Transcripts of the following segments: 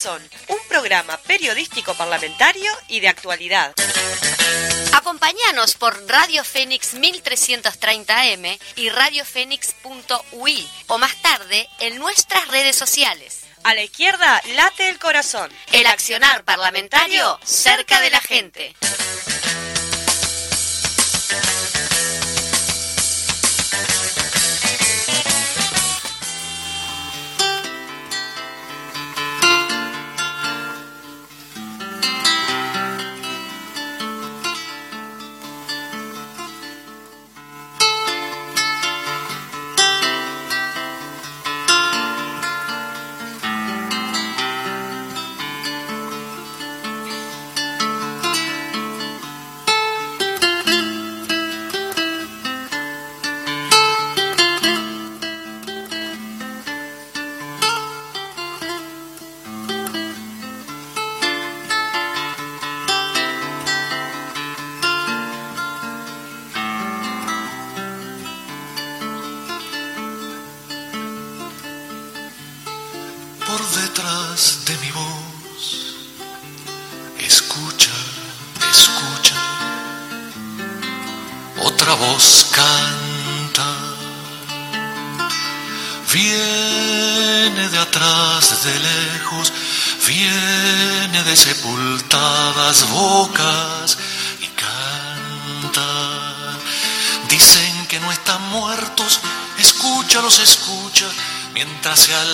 Son un programa periodístico parlamentario y de actualidad. Acompáñanos por Radio Fénix 1330M y radiofénix.ui o más tarde en nuestras redes sociales. A la izquierda late el corazón. El accionar parlamentario cerca de la gente.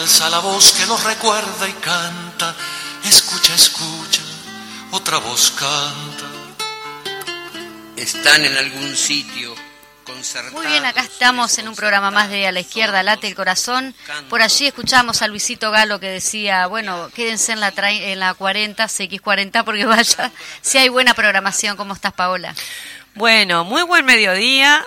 Alza la voz que los recuerda y canta. Escucha, escucha, otra voz canta. Están en algún sitio. Muy bien, acá estamos en un programa más de A la izquierda late el corazón. Por allí escuchamos a Luisito Galo que decía, bueno, quédense en la, en la 40, CX40, porque vaya, si hay buena programación. ¿Cómo estás, Paola? Bueno, muy buen mediodía.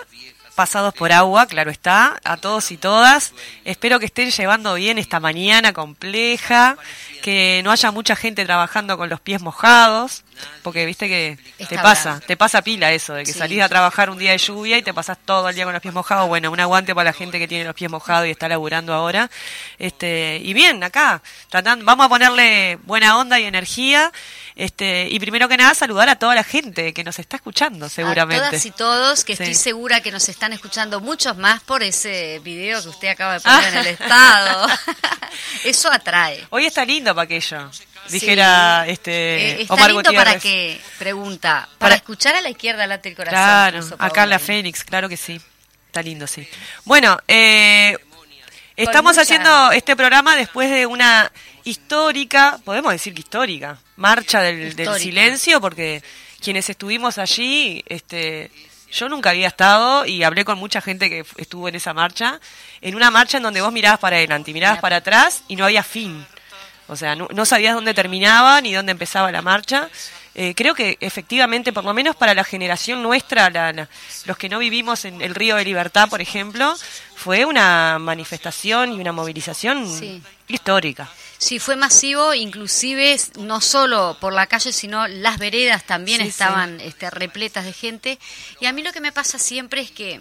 Pasados por agua, claro está, a todos y todas. Espero que estén llevando bien esta mañana compleja, que no haya mucha gente trabajando con los pies mojados, porque viste que te pasa, bravo. te pasa pila eso, de que Sí. salís a trabajar un día de lluvia y te pasás todo el día con los pies mojados. Bueno, un aguante para la gente que tiene los pies mojados y está laburando ahora. Este, y bien, acá, tratando, vamos a ponerle buena onda y energía. Este, y primero que nada saludar a toda la gente que nos está escuchando, seguramente. A todas y todos, que Sí. estoy segura que nos están escuchando muchos más por ese video que usted acaba de poner en el estado. Eso atrae. Hoy está lindo para aquello, dijera Sí. este Eh, está Omar lindo Gutiérrez. para que, pregunta, para, Para- escuchar a la izquierda late el corazón. Claro, puso acá en la Paola. Fénix, claro que sí. Está lindo, sí. Bueno, eh, estamos mucha- haciendo este programa después de una histórica, podemos decir que histórica, marcha del, del silencio, porque quienes estuvimos allí, este, yo nunca había estado y hablé con mucha gente que estuvo en esa marcha, en una marcha en donde vos mirabas para adelante y mirabas Mira. para atrás y no había fin. O sea, no, no sabías dónde terminaba ni dónde empezaba la marcha. Eh, creo que efectivamente, por lo menos para la generación nuestra, la- la- los que no vivimos en el Río de Libertad, por ejemplo, fue una manifestación y una movilización Sí. histórica. Sí, fue masivo, inclusive no solo por la calle, sino las veredas también Sí, estaban este, repletas de gente. Y a mí lo que me pasa siempre es que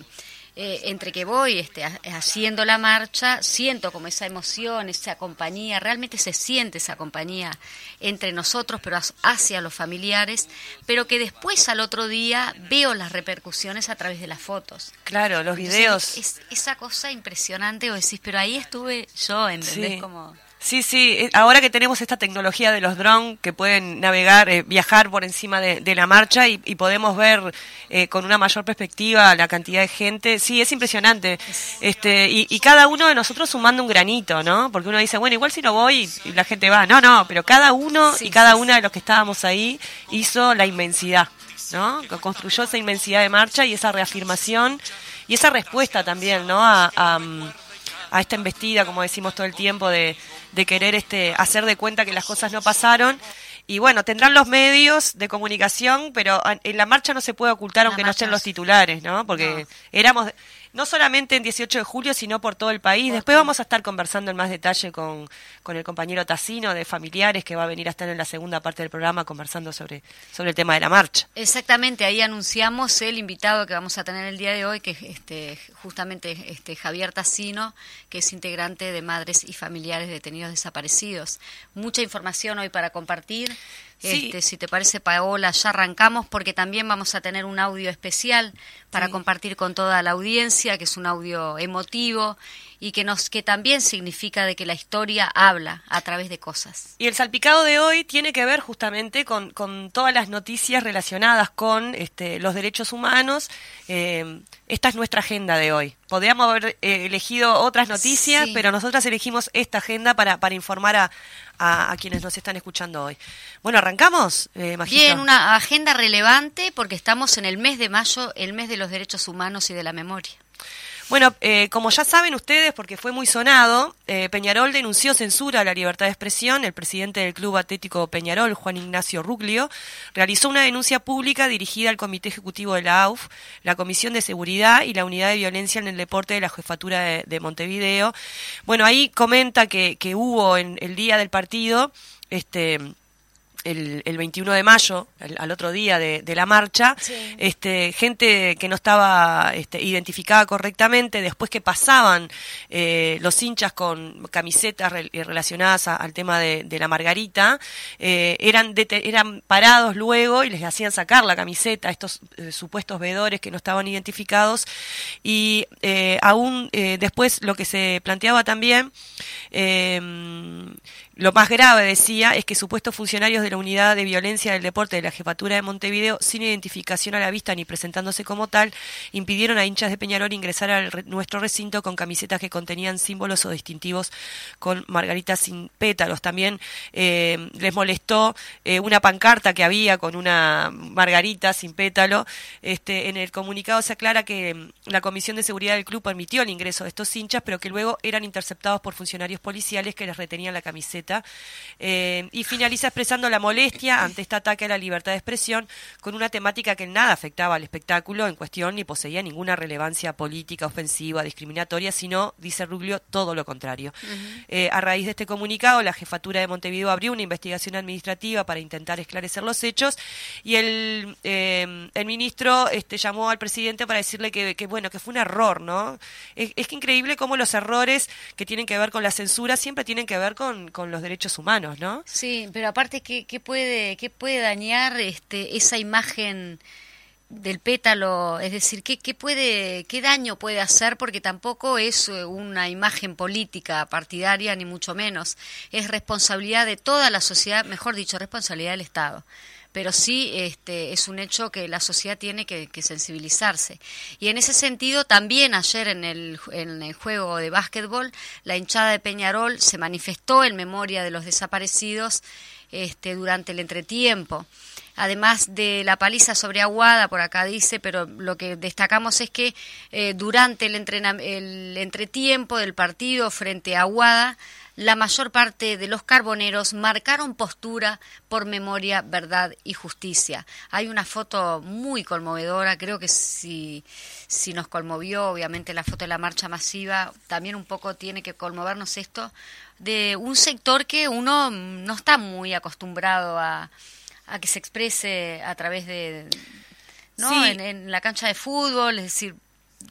eh, entre que voy este, ha- haciendo la marcha, siento como esa emoción, esa compañía, realmente se siente esa compañía entre nosotros, pero hacia los familiares, pero que después al otro día veo las repercusiones a través de las fotos. Claro, los Entonces, videos. Es, esa cosa impresionante, o decís, pero ahí estuve yo, ¿entendés? Sí. Como... Sí, sí, eh, ahora que tenemos esta tecnología de los drones que pueden navegar, eh, viajar por encima de, de la marcha y, y podemos ver eh, con una mayor perspectiva la cantidad de gente, sí, es impresionante. Este, y, y cada uno de nosotros sumando un granito, ¿no? Porque uno dice, bueno, igual si no voy y la gente va. No, no, pero cada uno Sí, y cada sí, una de los que estábamos ahí hizo la inmensidad, ¿no? Construyó esa inmensidad de marcha y esa reafirmación y esa respuesta también, ¿no? A, a, mm, a esta embestida, como decimos todo el tiempo, de, de querer este, hacer de cuenta que las cosas no pasaron. Y bueno, tendrán los medios de comunicación, pero en la marcha no se puede ocultar aunque no estén los titulares, ¿no? Porque No. éramos... no solamente en 18 de julio, sino por todo el país. Después vamos a estar conversando en más detalle con, con el compañero Tassino de Familiares, que va a venir a estar en la segunda parte del programa conversando sobre, sobre el tema de la marcha. Exactamente, ahí anunciamos el invitado que vamos a tener el día de hoy, que es este, justamente este, Javier Tassino, que es integrante de Madres y Familiares Detenidos Desaparecidos. Mucha información hoy para compartir. Este, si te parece, Paola, ya arrancamos porque también vamos a tener un audio especial para compartir con toda la audiencia, que es un audio emotivo y que nos que también significa de que la historia habla a través de cosas. Y el salpicado de hoy tiene que ver justamente con, con todas las noticias relacionadas con este, los derechos humanos. Eh, esta es nuestra agenda de hoy. Podríamos haber eh, elegido otras noticias, pero nosotras elegimos esta agenda para, para informar a, a, quienes nos están escuchando hoy. Bueno, arrancamos, eh, Bien, una agenda relevante porque estamos en el mes de mayo, el mes de los derechos humanos y de la memoria. Bueno, eh, como ya saben ustedes, porque fue muy sonado, eh, Peñarol denunció censura a la libertad de expresión. El presidente del Club Atlético Peñarol, Juan Ignacio Ruglio, realizó una denuncia pública dirigida al Comité Ejecutivo de la AUF, la Comisión de Seguridad y la Unidad de Violencia en el Deporte de la Jefatura de, Montevideo. Bueno, ahí comenta que, que hubo en el día del partido, este el, el 21 de mayo, al otro día de, la marcha, este, gente que no estaba este, identificada correctamente, después que pasaban eh, los hinchas con camisetas relacionadas al tema de, la margarita, eh, eran, eran parados luego y les hacían sacar la camiseta a estos eh, supuestos veedores que no estaban identificados. Y aún después lo que se planteaba también lo más grave, decía, es que supuestos funcionarios de la Unidad de Violencia del Deporte de la Jefatura de Montevideo, sin identificación a la vista ni presentándose como tal, impidieron a hinchas de Peñarol ingresar a nuestro recinto con camisetas que contenían símbolos o distintivos con margaritas sin pétalos. También eh, les molestó eh, una pancarta que había con una margarita sin pétalo. Este, en el comunicado se aclara que mm, la Comisión de Seguridad del club permitió el ingreso de estos hinchas, pero que luego eran interceptados por funcionarios policiales que les retenían la camiseta eh, y finaliza expresando la molestia ante este ataque a la libertad de expresión con una temática que nada afectaba al espectáculo en cuestión ni poseía ninguna relevancia política, ofensiva, discriminatoria, sino, dice Ruglio, todo lo contrario. Eh, a raíz de este comunicado, la jefatura de Montevideo abrió una investigación administrativa para intentar esclarecer los hechos y el, eh, el ministro este, llamó al presidente para decirle que, bueno, que fue un error, ¿no? Es, que increíble cómo los errores que tienen que ver con la censura siempre tienen que ver con, con los los derechos humanos, ¿no? Sí, pero aparte, ¿qué, puede, qué puede dañar este, esa imagen del pétalo? Es decir, ¿qué, qué, puede, ¿qué daño puede hacer? Porque tampoco es eh, una imagen política partidaria, ni mucho menos. Es responsabilidad de toda la sociedad, mejor dicho, responsabilidad del Estado pero sí este, es un hecho que la sociedad tiene que, sensibilizarse. Y en ese sentido, también ayer en el, en el juego de básquetbol, la hinchada de Peñarol se manifestó en memoria de los desaparecidos este, durante el entretiempo. Además de la paliza sobre Aguada, por acá dice, pero lo que destacamos es que eh, durante el, el entretiempo del partido frente a Aguada, la mayor parte de los carboneros marcaron postura por memoria, verdad y justicia. Hay una foto muy conmovedora, creo que si, si nos conmovió, obviamente, la foto de la marcha masiva, también un poco tiene que conmovernos esto de un sector que uno no está muy acostumbrado a, a que se exprese a través de... ¿no? En, en, la cancha de fútbol, es decir,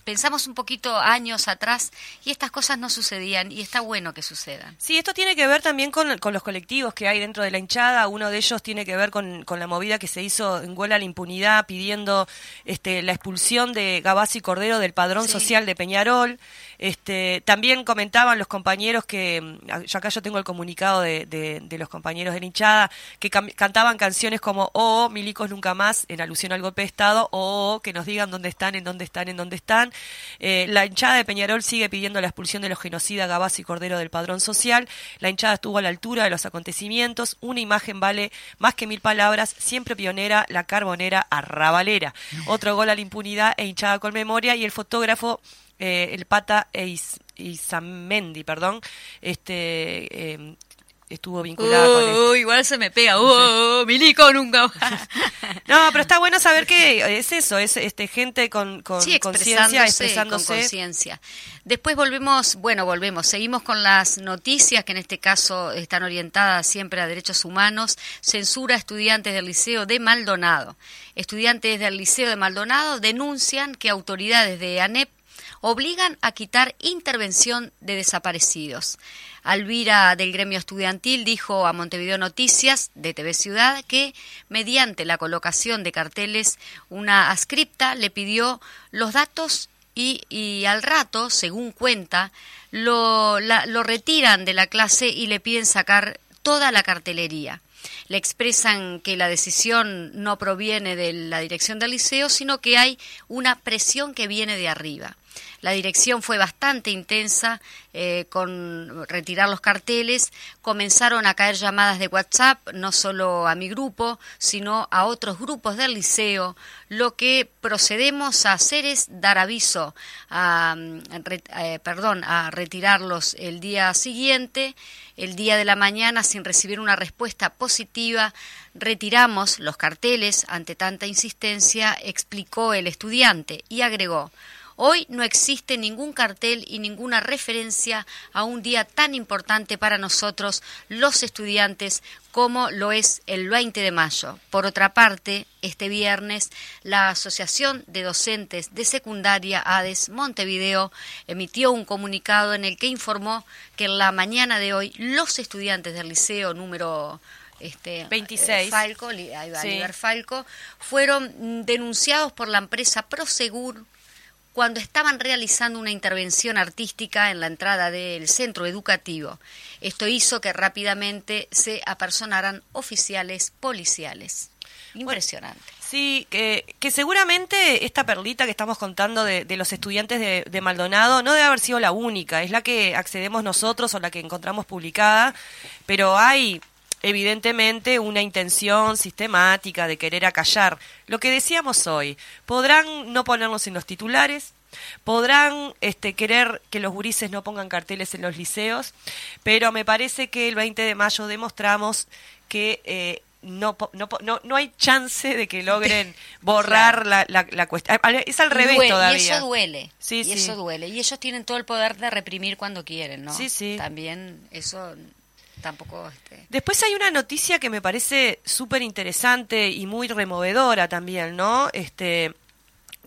pensamos un poquito años atrás y estas cosas no sucedían y está bueno que sucedan. Sí, esto tiene que ver también con, con los colectivos que hay dentro de la hinchada. Uno de ellos tiene que ver con, con la movida que se hizo en Huela la Impunidad pidiendo este, la expulsión de Gabás y Cordero del padrón social de Peñarol. Este, también comentaban los compañeros que, mm, acá yo tengo el comunicado de, de, los compañeros de la hinchada, que cantaban canciones como Oh, milicos nunca más, en alusión al golpe de Estado, o que nos digan dónde están, en dónde están, en dónde están. Eh, la hinchada de Peñarol sigue pidiendo la expulsión de los genocidas Gabás y Cordero del padrón social. La hinchada estuvo a la altura de los acontecimientos. Una imagen vale más que mil palabras, siempre pionera, la carbonera arrabalera. Otro gol a la impunidad e hinchada con memoria. Y el fotógrafo eh, el pata Is, Isamendi, perdón, este, eh, estuvo vinculada con esto. Uh, igual se me pega. Uh, milico nunca. No, pero está bueno saber que es eso, es este gente con, sí, conciencia expresándose. Con conciencia. Después volvemos, bueno, volvemos, seguimos con las noticias que en este caso están orientadas siempre a derechos humanos. Censura a estudiantes del Liceo de Maldonado. Estudiantes del Liceo de Maldonado denuncian que autoridades de ANEP obligan a quitar intervención de desaparecidos. Alvira del gremio estudiantil dijo a Montevideo Noticias de TV Ciudad que mediante la colocación de carteles una ascripta le pidió los datos y, al rato, según cuenta, lo, lo retiran de la clase y le piden sacar toda la cartelería. Le expresan que la decisión no proviene de la dirección del liceo, sino que hay una presión que viene de arriba. La dirección fue bastante intensa eh, con retirar los carteles. Comenzaron a caer llamadas de WhatsApp, no solo a mi grupo, sino a otros grupos del liceo. Lo que procedemos a hacer es dar aviso, a, eh, perdón, a retirarlos el día siguiente. El día de la mañana, sin recibir una respuesta positiva, retiramos los carteles ante tanta insistencia, explicó el estudiante y agregó Hoy no existe ningún cartel y ninguna referencia a un día tan importante para nosotros, los estudiantes, como lo es el 20 de mayo. Por otra parte, este viernes, la Asociación de Docentes de Secundaria ADES Montevideo emitió un comunicado en el que informó que en la mañana de hoy los estudiantes del liceo número este, 26. Falco, Falco, fueron denunciados por la empresa Prosegur cuando estaban realizando una intervención artística en la entrada del centro educativo. Esto hizo que rápidamente se apersonaran oficiales policiales. Impresionante. sí, que, seguramente esta perlita que estamos contando de, los estudiantes de, de, Maldonado no debe haber sido la única, es la que accedemos nosotros o la que encontramos publicada, pero hay evidentemente una intención sistemática de querer acallar. Lo que decíamos hoy, podrán no ponernos en los titulares, podrán este, querer que los gurises no pongan carteles en los liceos, pero me parece que el 20 de mayo demostramos que eh, no, no, no, no, hay chance de que logren borrar la, la, cuestión. Es al revés todavía. Y eso duele. Sí, y eso duele. Y ellos tienen todo el poder de reprimir cuando quieren, ¿no? Sí, sí. También eso tampoco... Este... Después hay una noticia que me parece súper interesante y muy removedora también, ¿no? Este,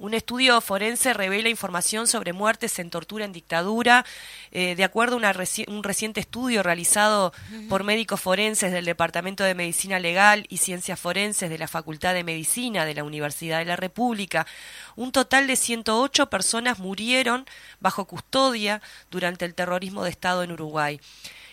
un estudio forense revela información sobre muertes en tortura en dictadura. Eh, de acuerdo a un reciente estudio realizado por médicos forenses del Departamento de Medicina Legal y Ciencias Forenses de la Facultad de Medicina de la Universidad de la República, un total de 108 personas murieron bajo custodia durante el terrorismo de Estado en Uruguay.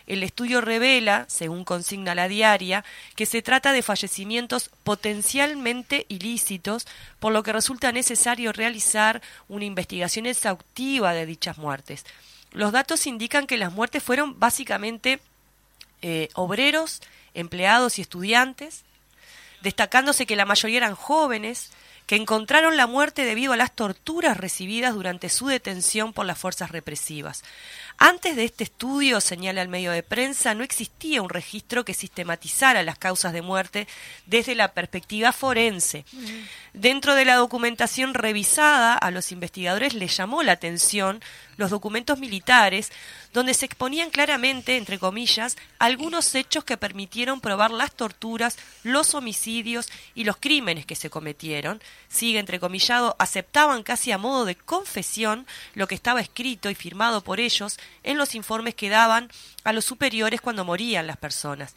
El estudio revela, según consigna la diaria, que se trata de fallecimientos potencialmente ilícitos, por lo que resulta necesario realizar una investigación exhaustiva de dichas muertes. Los datos indican que las muertes fueron básicamente eh, obreros, empleados y estudiantes, destacándose que la mayoría eran jóvenes, que encontraron la muerte debido a las torturas recibidas durante su detención por las fuerzas represivas. Antes de este estudio, señala el medio de prensa, no existía un registro que sistematizara las causas de muerte desde la perspectiva forense. Dentro de la documentación revisada, a los investigadores les llamó la atención los documentos militares, donde se exponían claramente, entre comillas, algunos hechos que permitieron probar las torturas, los homicidios y los crímenes que se cometieron. Sigue entrecomillado, aceptaban casi a modo de confesión lo que estaba escrito y firmado por ellos en los informes que daban a los superiores cuando morían las personas.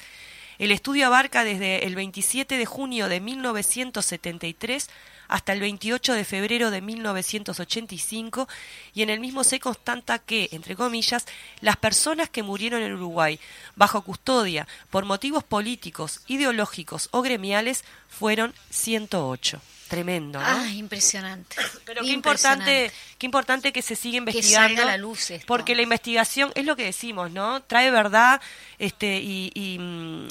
El estudio abarca desde el 27 de junio de 1973 hasta el 28 de febrero de 1985 y en el mismo se constata que, entre comillas, las personas que murieron en Uruguay bajo custodia por motivos políticos, ideológicos o gremiales fueron 108. Tremendo, ¿no? Ah, impresionante. Pero qué importante, qué importante que se siga investigando. Que salga a la luz esto. Porque la investigación es lo que decimos, ¿no? Trae verdad este, y, y,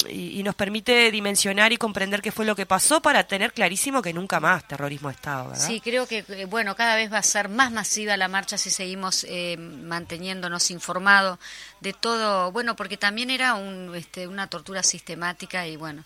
y, nos permite dimensionar y comprender qué fue lo que pasó para tener clarísimo que nunca más terrorismo de Estado, ¿verdad? Sí, creo que, bueno, cada vez va a ser más masiva la marcha si seguimos eh, manteniéndonos informados de todo, bueno, porque también era un, este, una tortura sistemática y bueno,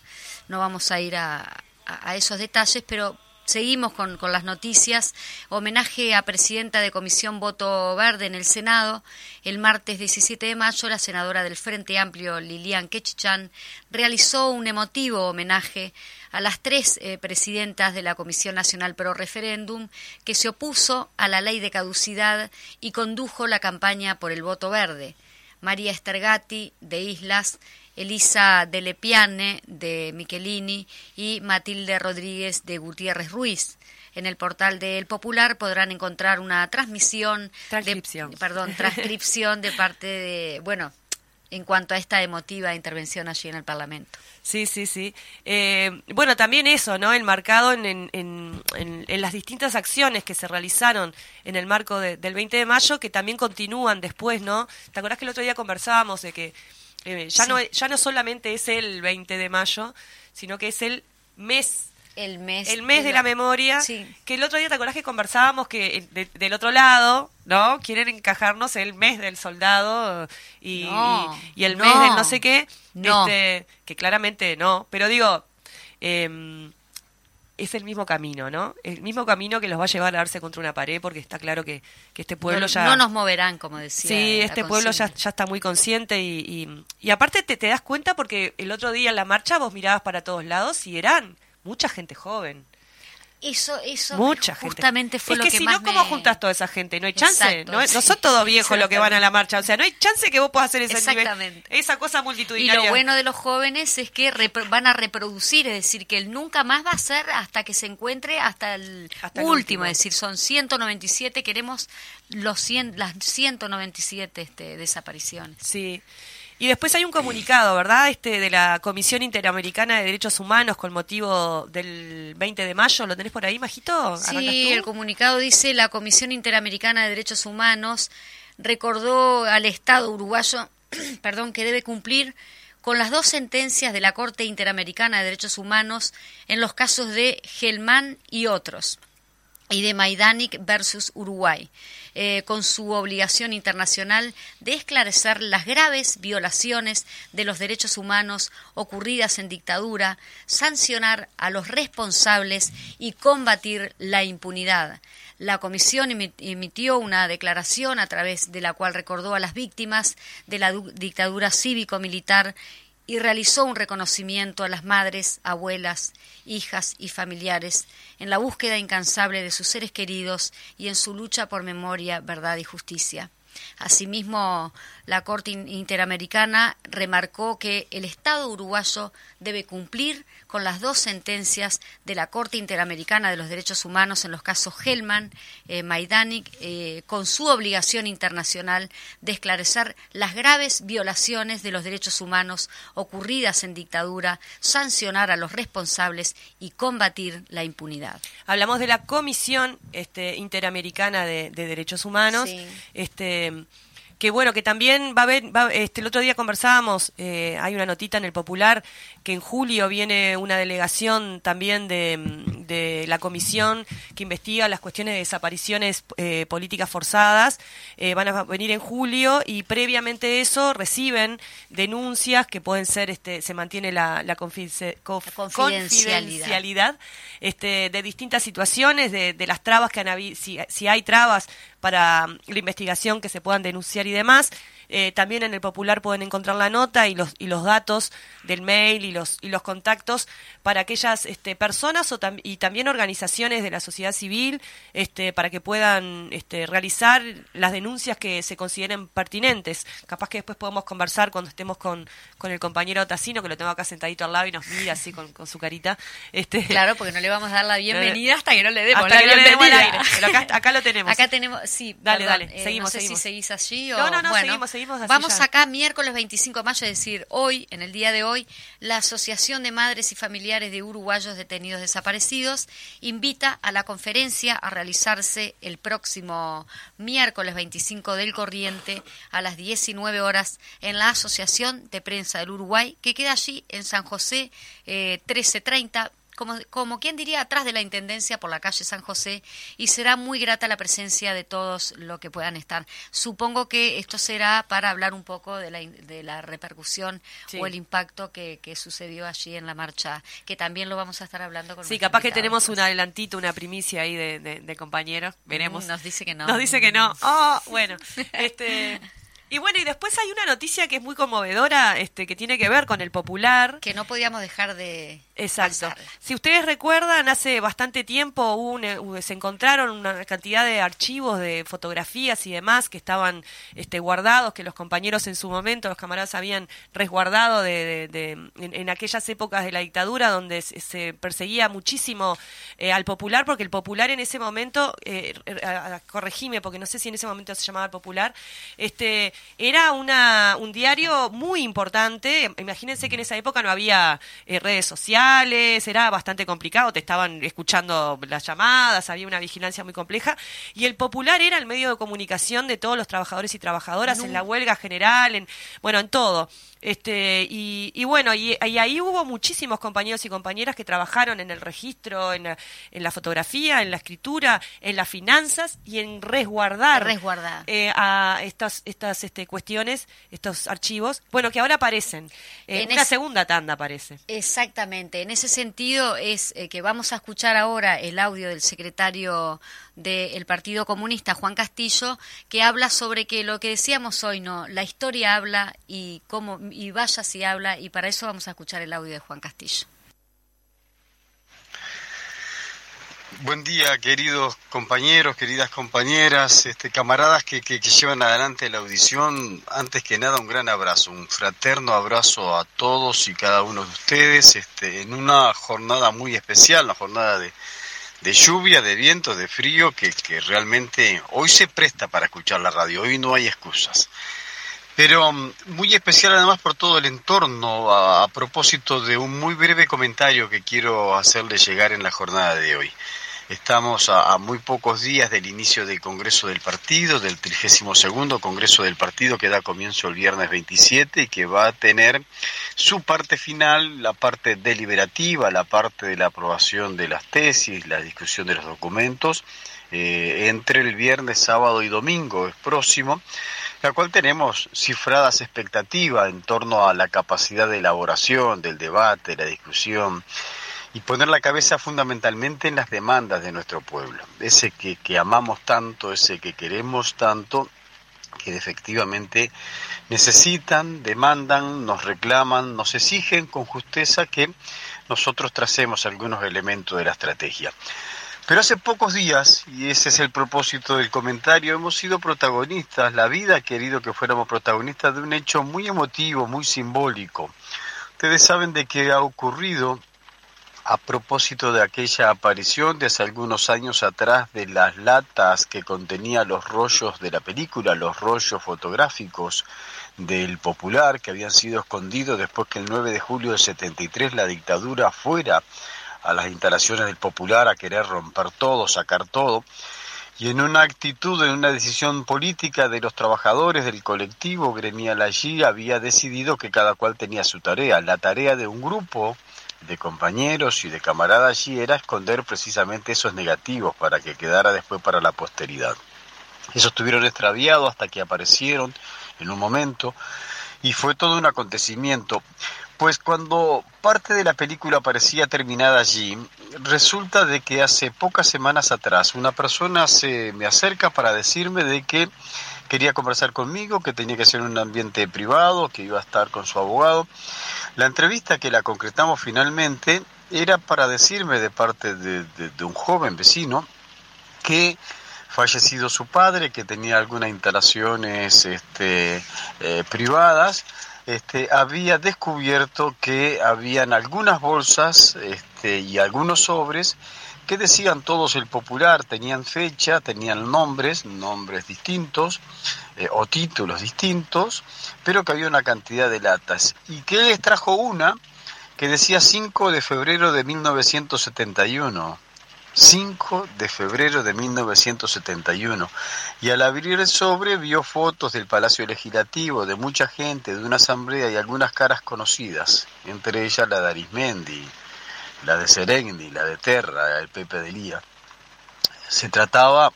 no vamos a ir a, a esos detalles, pero Seguimos con, con, las noticias. Homenaje a presidenta de Comisión Voto Verde en el Senado. El martes 17 de mayo, la senadora del Frente Amplio, Lilian Quechichan, realizó un emotivo homenaje a las tres eh, presidentas de la Comisión Nacional Pro Referéndum que se opuso a la ley de caducidad y condujo la campaña por el voto verde. María Estergati, de Islas, Elisa Delepiane de Michelini y Matilde Rodríguez de Gutiérrez Ruiz. En el portal de El Popular podrán encontrar una transmisión, transcripción. De, perdón, transcripción de parte de, bueno, en cuanto a esta emotiva intervención allí en el Parlamento. Sí, sí, sí. Eh, bueno, también eso, ¿no? Enmarcado en, en, en, en, las distintas acciones que se realizaron en el marco del 20 de mayo, que también continúan después, ¿no? ¿Te acordás que el otro día conversábamos de que eh, ya, no, ya no solamente es el 20 de mayo, sino que es el mes. El mes, el mes de la, memoria, que el otro día te acordás que conversábamos que del otro lado, ¿no? Quieren encajarnos el mes del soldado y, y, el mes del no sé qué, este, que claramente no, pero digo, eh, es el mismo camino, ¿no? El mismo camino que los va a llevar a darse contra una pared, porque está claro que, este pueblo ya... No nos moverán, como decía. Sí, este pueblo ya, ya está muy consciente y, y, aparte te, te das cuenta porque el otro día en la marcha vos mirabas para todos lados y eran mucha gente joven. Eso, eso Mucha justamente fue es lo que, que si más no, ¿cómo juntas toda esa gente? No hay chance. no, son todos viejos los que van a la marcha. O sea, no hay chance que vos puedas hacer ese Exactamente. esa cosa multitudinaria. Y lo bueno de los jóvenes es que van a reproducir, es decir, que el nunca más va a ser hasta que se encuentre hasta el, último, Es decir, son 197, queremos los 100, las 197 este, desapariciones. Sí. Y después hay un comunicado, ¿verdad? Este de la Comisión Interamericana de Derechos Humanos con motivo del 20 de mayo. ¿Lo tenés por ahí, Majito? Sí, el comunicado dice la Comisión Interamericana de Derechos Humanos recordó al Estado uruguayo, perdón, que debe cumplir con las dos sentencias de la Corte Interamericana de Derechos Humanos en los casos de Gelman y otros y de Maidanic versus Uruguay, eh, con su obligación internacional de esclarecer las graves violaciones de los derechos humanos ocurridas en dictadura, sancionar a los responsables y combatir la impunidad. La comisión emitió una declaración a través de la cual recordó a las víctimas de la dictadura cívico-militar y realizó un reconocimiento a las madres, abuelas, hijas y familiares en la búsqueda incansable de sus seres queridos y en su lucha por memoria, verdad y justicia. Asimismo, la Corte Interamericana remarcó que el Estado uruguayo debe cumplir con las dos sentencias de la Corte Interamericana de los Derechos Humanos en los casos Hellman, eh, Maidanic, eh, con su obligación internacional de esclarecer las graves violaciones de los derechos humanos ocurridas en dictadura, sancionar a los responsables y combatir la impunidad. Hablamos de la Comisión este, Interamericana de, Derechos Humanos. Este, que bueno, que también va a haber, este, el otro día conversábamos, eh, hay una notita en el Popular, que en julio viene una delegación también de, la comisión que investiga las cuestiones de desapariciones eh, políticas forzadas, eh, van a venir en julio y previamente eso reciben denuncias que pueden ser, este, se mantiene la, la, confidencialidad, este, de distintas situaciones, de, las trabas que han habido, si, si hay trabas para la investigación que se puedan denunciar y demás. Eh, también en el Popular pueden encontrar la nota y los, y los datos del mail y los, y los contactos para aquellas este, personas o y también organizaciones de la sociedad civil este, para que puedan este, realizar las denuncias que se consideren pertinentes. Capaz que después podemos conversar cuando estemos con, con el compañero Tacino, que lo tengo acá sentadito al lado y nos mira así con, con su carita. Este, claro, porque no le vamos a dar la bienvenida hasta que no le demos hasta que le demos el aire. Pero acá, acá, lo tenemos. Acá tenemos, sí. Dale, dale, eh, seguimos, no sé seguimos. si seguís allí o... No, no, no, bueno, seguimos, seguimos así Vamos ya. acá miércoles 25 de mayo, es decir, hoy, en el día de hoy, la Asociación de Madres y Familiares de Uruguayos Detenidos Desaparecidos invita a la conferencia a realizarse el próximo miércoles 25 del corriente a las 19 horas en la Asociación de Prensa del Uruguay, que queda allí en San José eh, 1330 como, como quien diría, atrás de la Intendencia por la calle San José y será muy grata la presencia de todos los que puedan estar. Supongo que esto será para hablar un poco de la, de la repercusión Sí. o el impacto que, que sucedió allí en la marcha, que también lo vamos a estar hablando con Sí, capaz que tenemos un adelantito, una primicia ahí de, de, de compañeros. Veremos. Mm, Nos dice que no. Nos dice que no. Oh, bueno. Este, y bueno, y después hay una noticia que es muy conmovedora, este, que tiene que ver con el popular. Que no podíamos dejar de Exacto. Si ustedes recuerdan, hace bastante tiempo hubo un, eh, se encontraron una cantidad de archivos de fotografías y demás que estaban este, guardados, que los compañeros en su momento, los camaradas habían resguardado de, de- de- en, en aquellas épocas de la dictadura donde se, se perseguía muchísimo eh, al popular, porque el popular en ese momento, eh, eh, a- a- corregime, porque no sé si en ese momento se llamaba el popular, este, era una, un diario muy importante. Imagínense que en esa época no había eh, redes sociales, era bastante complicado, te estaban escuchando las llamadas, había una vigilancia muy compleja. Y el popular era el medio de comunicación de todos los trabajadores y trabajadoras en la huelga general, en, bueno, en todo. Este, y, y bueno, y, y ahí hubo muchísimos compañeros y compañeras que trabajaron en el registro, en la, en la fotografía, en la escritura, en las finanzas y en resguardar, Resguardar. eh, a estas, estas este, cuestiones, estos archivos, bueno, que ahora aparecen. Eh, En una es- segunda tanda aparece. Exactamente, en ese sentido es eh, que vamos a escuchar ahora el audio del secretario del Partido Comunista, Juan Castillo, que habla sobre que lo que decíamos hoy, no, la historia habla y cómo y vaya si habla y para eso vamos a escuchar el audio de Juan Castillo. Buen día, queridos compañeros, queridas compañeras, este, camaradas que, llevan adelante la audición. Antes que nada, un gran abrazo, un fraterno abrazo a todos y cada uno de ustedes este, en una jornada muy especial, una jornada de, lluvia, de viento, de frío, que realmente hoy se presta para escuchar la radio, hoy no hay excusas. Pero mm, muy especial además por todo el entorno, a, propósito de un muy breve comentario que quiero hacerle llegar en la jornada de hoy. Estamos a, a muy pocos días del inicio del Congreso del Partido, del 32 Congreso del Partido que da comienzo el viernes 27 y que va a tener su parte final, la parte deliberativa, la parte de la aprobación de las tesis, la discusión de los documentos, eh, entre el viernes, sábado y domingo es próximo, la cual tenemos cifradas expectativas en torno a la capacidad de elaboración, del debate, la discusión y poner la cabeza fundamentalmente en las demandas de nuestro pueblo, ese que, que amamos tanto, ese que queremos tanto, que efectivamente necesitan, demandan, nos reclaman, nos exigen con justeza que nosotros tracemos algunos elementos de la estrategia. Pero hace pocos días, y ese es el propósito del comentario, hemos sido protagonistas, la vida ha querido que fuéramos protagonistas de un hecho muy emotivo, muy simbólico. Ustedes saben de qué ha ocurrido a propósito de aquella aparición de hace algunos años atrás de las latas que contenía los rollos de la película, los rollos fotográficos del Popular que habían sido escondidos después que el 9 de julio del 73 la dictadura fuera a las instalaciones del Popular a querer romper todo, sacar todo, y en una actitud, en una decisión política de los trabajadores del colectivo gremial allí, había decidido que cada cual tenía su tarea. La tarea de un grupo de compañeros y de camaradas allí era esconder precisamente esos negativos para que quedara después para la posteridad. Esos estuvieron extraviados hasta que aparecieron en un momento y fue todo un acontecimiento. Pues cuando parte de la película parecía terminada allí, resulta de que hace pocas semanas atrás una persona se me acerca para decirme de que quería conversar conmigo, que tenía que ser en un ambiente privado, que iba a estar con su abogado. La entrevista que la concretamos finalmente era para decirme de parte de, un joven vecino que fallecido su padre, que tenía algunas instalaciones este, eh, privadas, este, había descubierto que habían algunas bolsas este, y algunos sobres que decían todos el popular, tenían fecha, tenían nombres, nombres distintos eh, o títulos distintos, pero que había una cantidad de latas. Y que les trajo una que decía 5 de febrero de 1971. 5 de febrero de 1971 y al abrir el sobre vio fotos del Palacio Legislativo, de mucha gente, de una asamblea y algunas caras conocidas, entre ellas la de Arismendi, la de Serengni, la de Terra, el Pepe de Lía. Se trataba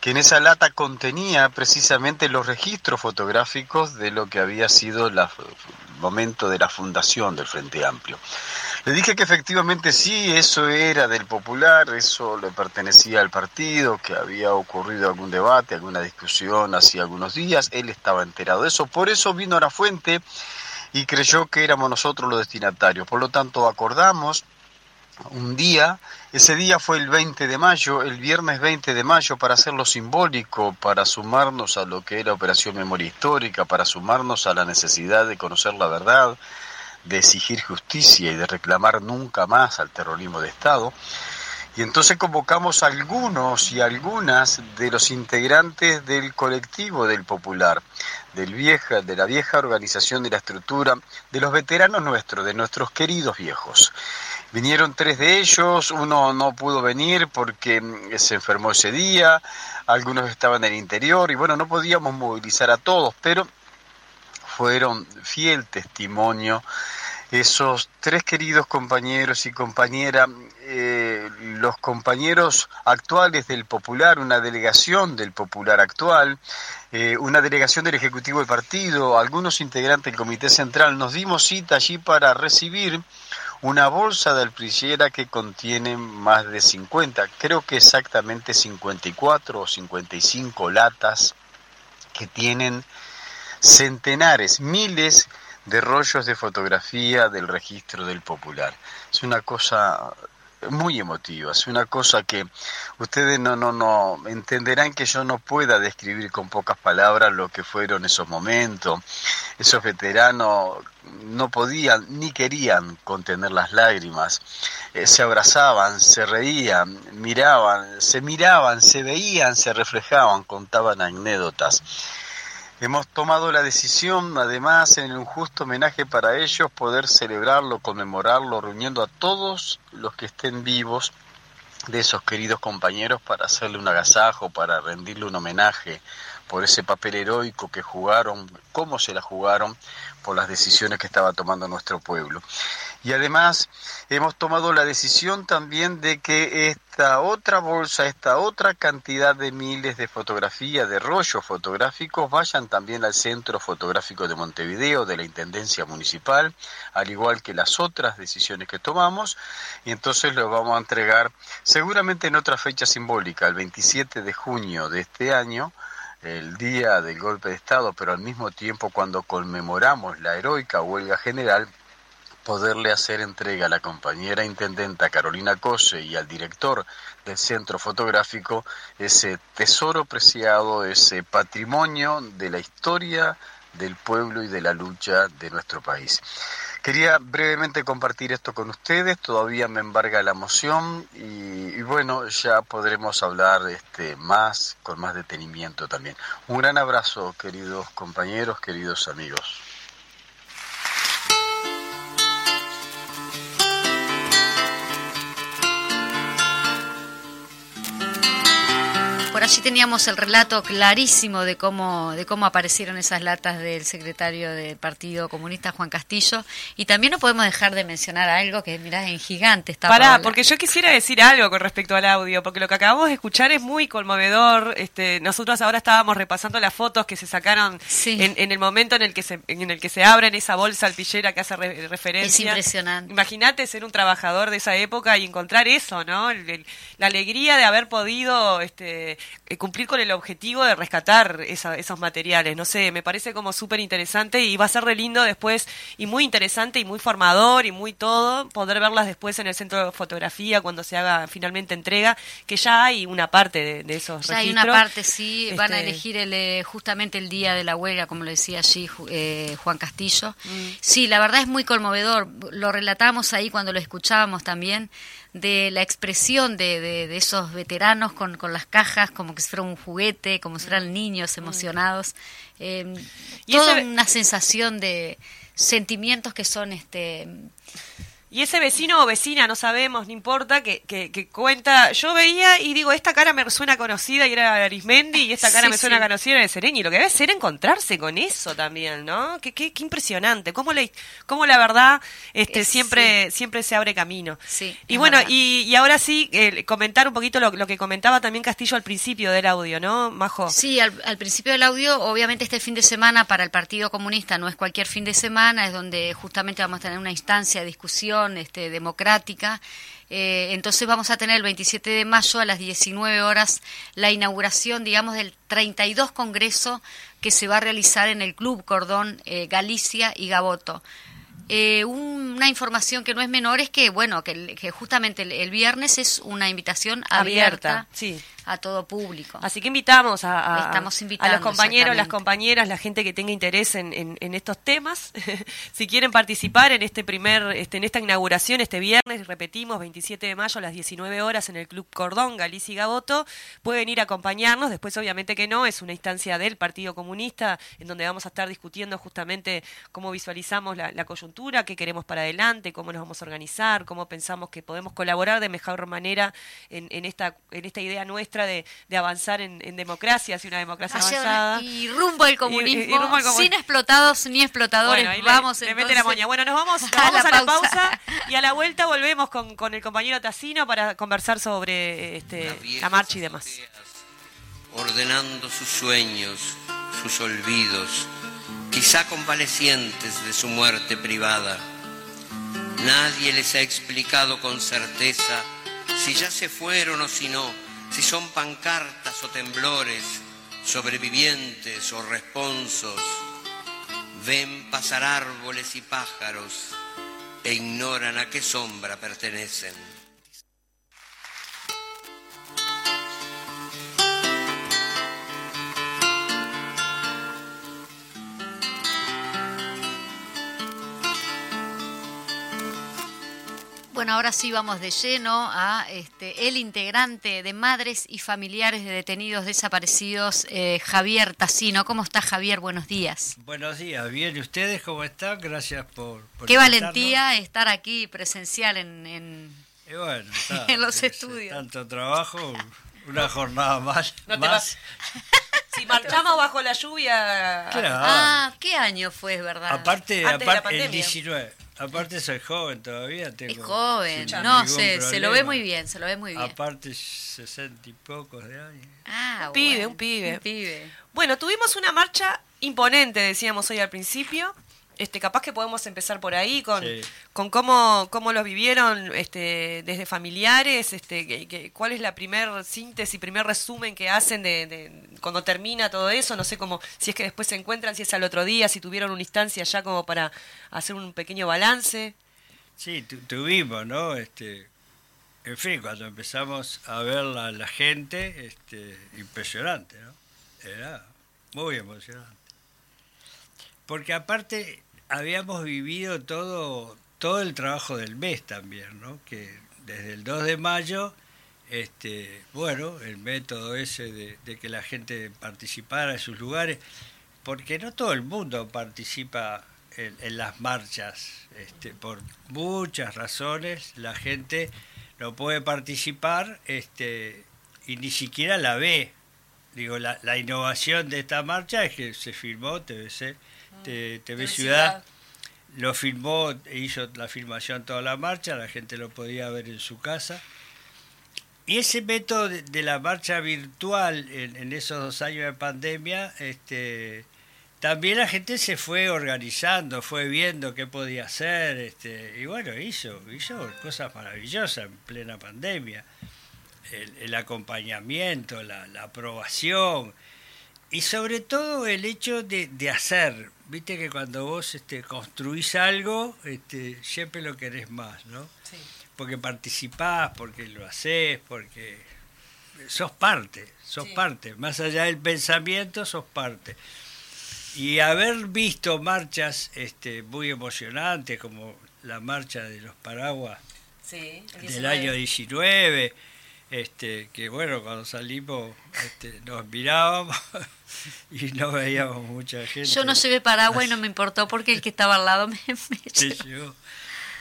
que en esa lata contenía precisamente los registros fotográficos de lo que había sido el momento de la fundación del Frente Amplio. Le dije que efectivamente sí, eso era del popular, eso le pertenecía al partido, que había ocurrido algún debate, alguna discusión hace algunos días, él estaba enterado de eso, por eso vino a la fuente y creyó que éramos nosotros los destinatarios. Por lo tanto, acordamos un día, ese día fue el 20 de mayo, el viernes 20 de mayo, para hacerlo simbólico, para sumarnos a lo que era Operación Memoria Histórica, para sumarnos a la necesidad de conocer la verdad, de exigir justicia y de reclamar nunca más al terrorismo de Estado. Y entonces convocamos a algunos y algunas de los integrantes del colectivo del Popular, del vieja, de la vieja organización de la estructura, de los veteranos nuestros, de nuestros queridos viejos. Vinieron tres de ellos, uno no pudo venir porque mm, se enfermó ese día, algunos estaban en el interior y bueno, no podíamos movilizar a todos, pero fueron fiel testimonio esos tres queridos compañeros y compañeras, eh, los compañeros actuales del Popular, una delegación del Popular actual, eh, una delegación del Ejecutivo del Partido, algunos integrantes del Comité Central, nos dimos cita allí para recibir una bolsa de alprillera que contiene más de 50, creo que exactamente 54 o 55 latas que tienen centenares, miles de rollos de fotografía del registro del popular. Es una cosa muy emotiva, es una cosa que ustedes no, no, no entenderán que yo no pueda describir con pocas palabras lo que fueron esos momentos. Esos veteranos no podían ni querían contener las lágrimas, eh, se abrazaban, se reían, miraban, se miraban, se veían, se reflejaban, contaban anécdotas. Hemos tomado la decisión, además, en un justo homenaje para ellos, poder celebrarlo, conmemorarlo, reuniendo a todos los que estén vivos de esos queridos compañeros para hacerle un agasajo, para rendirle un homenaje por ese papel heroico que jugaron, cómo se la jugaron, por las decisiones que estaba tomando nuestro pueblo. Y además hemos tomado la decisión también de que esta otra bolsa, esta otra cantidad de miles de fotografías, de rollos fotográficos, vayan también al Centro Fotográfico de Montevideo, de la Intendencia Municipal, al igual que las otras decisiones que tomamos, y entonces lo vamos a entregar seguramente en otra fecha simbólica, el 27 de junio de este año, el día del golpe de Estado, pero al mismo tiempo cuando conmemoramos la heroica huelga general, poderle hacer entrega a la compañera intendenta Carolina Cose y al director del centro fotográfico ese tesoro preciado, ese patrimonio de la historia del pueblo y de la lucha de nuestro país. Quería brevemente compartir esto con ustedes, todavía me embarga la emoción y, bueno, ya podremos hablar este, más, con más detenimiento también. Un gran abrazo, queridos compañeros, queridos amigos. Allí teníamos el relato clarísimo de cómo, de cómo aparecieron esas latas del secretario del Partido Comunista, Juan Castillo. Y también no podemos dejar de mencionar algo que, mirá, en gigante está. Pará, porque yo quisiera decir algo con respecto al audio, porque lo que acabamos de escuchar es muy conmovedor. Este, nosotros ahora estábamos repasando las fotos que se sacaron en, el momento en el que se, en el que se abren esa bolsa alpillera que hace referencia. Es impresionante. Imagínate ser un trabajador de esa época y encontrar eso, ¿no? la alegría de haber podido este, cumplir con el objetivo de rescatar esos materiales. No sé, me parece como súper interesante y va a ser re lindo después y muy interesante y muy formador y muy todo poder verlas después en el centro de fotografía cuando se haga finalmente entrega, que ya hay una parte de, esos ya hay una parte, sí, van a este, elegir el, eh, justamente el día de la huelga, como le decía allí eh, Juan Castillo. Mm. Sí, la verdad es muy conmovedor, lo relatamos ahí cuando lo escuchábamos también de la expresión de, de, esos veteranos con, con, las cajas como que si fuera un juguete, como si fueran niños emocionados. Eh, y toda una sensación de sentimientos que son este y ese vecino o vecina, no sabemos, no importa, que, que, cuenta, yo veía y digo, esta cara me suena conocida y era Arismendi, y esta cara me suena conocida y era de Sereñi. Lo que debe ser encontrarse con eso también, ¿no? Qué, qué, qué impresionante, cómo, le, cómo la verdad este, siempre, siempre se abre camino. Sí, y bueno, y, y, ahora sí, eh, comentar un poquito lo, lo, que comentaba también Castillo al principio del audio, ¿no, Majo? Sí, al, al principio del audio, obviamente este fin de semana para el Partido Comunista no es cualquier fin de semana, es donde justamente vamos a tener una instancia de discusión este, democrática. Eh, entonces vamos a tener el 27 de mayo a las 19 horas la inauguración, digamos, del 32 Congreso que se va a realizar en el Club Cordón eh, Galicia y Gaboto. Eh, una información que no es menor es que, bueno, que, justamente el, viernes es una invitación abierta, sí a todo público. Así que invitamos a, a, los compañeros, las compañeras, la gente que tenga interés en, en, estos temas, si quieren participar en este primer, este, en esta inauguración este viernes, repetimos, 27 de mayo a las 19 horas en el Club Cordón, Galicia y Gaboto, pueden ir a acompañarnos, después obviamente que no, es una instancia del Partido Comunista en donde vamos a estar discutiendo justamente cómo visualizamos la, coyuntura, qué queremos para adelante, cómo nos vamos a organizar, cómo pensamos que podemos colaborar de mejor manera en, en esta, en esta idea nuestra de, avanzar en, democracia, hacia una democracia avanzada. Y rumbo al comunismo, sin explotados ni explotadores. vamos le, mete la moña. Bueno, nos vamos, a, la, pausa. y a la vuelta volvemos con, con el compañero Tacino para conversar sobre este, la marcha y demás. Ordenando sus sueños, sus olvidos, quizá convalecientes de su muerte privada. Nadie les ha explicado con certeza si ya se fueron o si no si son pancartas o temblores, sobrevivientes o responsos, ven pasar árboles y pájaros e ignoran a qué sombra pertenecen. Bueno, ahora sí vamos de lleno a este, el integrante de Madres y Familiares de Detenidos Desaparecidos, eh, Javier Tacino. ¿Cómo está Javier? Buenos días. Buenos días, bien. ¿Y ustedes cómo están? Gracias por... Qué valentía estar aquí presencial en, en, los estudios. Tanto trabajo, una jornada más. No si marchamos bajo la lluvia... Ah, ¿qué año fue, verdad? Aparte, aparte el 19. Aparte soy joven todavía. Tengo es joven, no sé, se lo ve muy bien, se lo ve muy bien. Aparte sesenta y pocos de años. Ah, un pibe, un pibe. Un pibe. Bueno, tuvimos una marcha imponente, decíamos hoy al principio. Este, capaz que podemos empezar por ahí con, con cómo, cómo lo vivieron este, desde familiares, este, que, cuál es la primer síntesis, primer resumen que hacen de, cuando termina todo eso, no sé cómo, si es que después se encuentran, si es al otro día, si tuvieron una instancia ya como para hacer un pequeño balance. Sí, tuvimos, ¿no? Este, en fin, cuando empezamos a ver la, la gente, este, impresionante, ¿no? Era muy emocionante porque aparte habíamos vivido todo, todo el trabajo del mes también, ¿no? Que desde el 2 de mayo, este, bueno, el método ese de, que la gente participara en sus lugares, porque no todo el mundo participa en, las marchas, este, por muchas razones la gente no puede participar este, y ni siquiera la ve. Digo, la, la innovación de esta marcha es que se firmó TBC TV, Ciudad, lo filmó, hizo la filmación toda la marcha, la gente lo podía ver en su casa. Y ese método de, la marcha virtual en, esos dos años de pandemia, este, también la gente se fue organizando, fue viendo qué podía hacer, este, y bueno, hizo, hizo cosas maravillosas en plena pandemia. el, el acompañamiento, la, la aprobación y sobre todo el hecho de, de hacer. Viste que cuando vos este, construís algo, este, siempre lo querés más, ¿no? Sí. Porque participás, porque lo haces, porque sos parte, sos Sí. parte. Más allá del pensamiento, sos parte. Y haber visto marchas este, muy emocionantes, como la marcha de los paraguas Sí, el del 19. año 19, este, que bueno, cuando salimos este, nos mirábamos y no veíamos mucha gente. Yo no llevé paraguas y no me importó porque el que estaba al lado me, me llevó.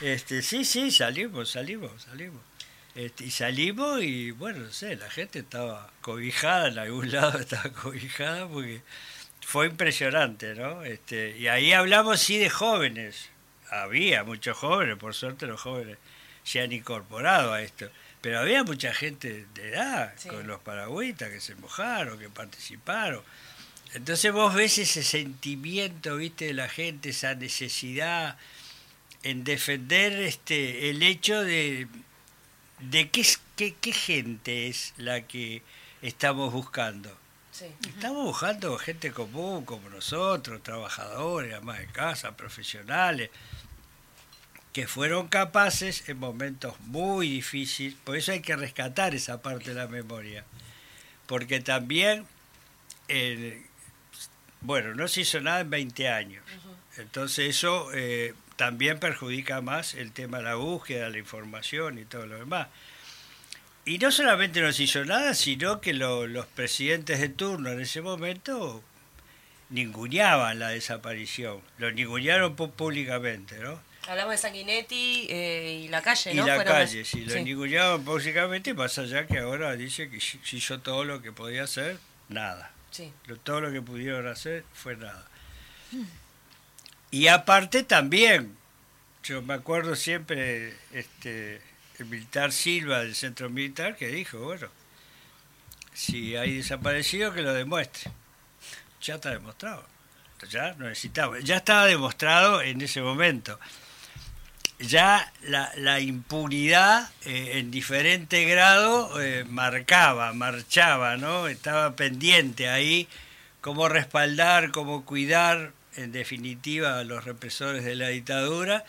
Este, sí, sí, salimos, salimos, salimos. Este, y salimos y bueno, no sé, la gente estaba cobijada, en algún lado estaba cobijada porque fue impresionante, ¿no? Este, y ahí hablamos sí de jóvenes. Había muchos jóvenes, por suerte los jóvenes se han incorporado a esto. Pero había mucha gente de edad, Sí. con los paragüitas que se mojaron, que participaron. Entonces vos ves ese sentimiento, viste, de la gente, esa necesidad en defender este el hecho de, de qué, es- qué, qué gente es la que estamos buscando. Sí. Estamos buscando gente común como nosotros, trabajadores, amas de casa, profesionales, que fueron capaces en momentos muy difíciles, por eso hay que rescatar esa parte de la memoria, porque también, eh, bueno, no se hizo nada en 20 años, entonces eso eh, también perjudica más el tema de la búsqueda, la información y todo lo demás. Y no solamente no se hizo nada, sino que lo- los presidentes de turno en ese momento ninguneaban la desaparición, lo ningunearon públicamente, ¿no? Hablamos de Sanguinetti eh, y la calle, Y ¿no? la Fueron las- calle, sí, lo sí. públicamente, más allá que ahora dice que si si hizo todo lo que podía hacer, nada. Sí. Lo- todo lo que pudieron hacer fue nada. Y aparte también, yo me acuerdo siempre este, el militar Silva del centro militar que dijo, bueno, si hay desaparecido que lo demuestre. Ya está demostrado. Ya no necesitaba. Ya estaba demostrado en ese momento. Ya la, impunidad eh, en diferente grado eh, marcaba, marchaba, ¿no? Estaba pendiente ahí cómo respaldar, cómo cuidar, en definitiva, a los represores de la dictadura.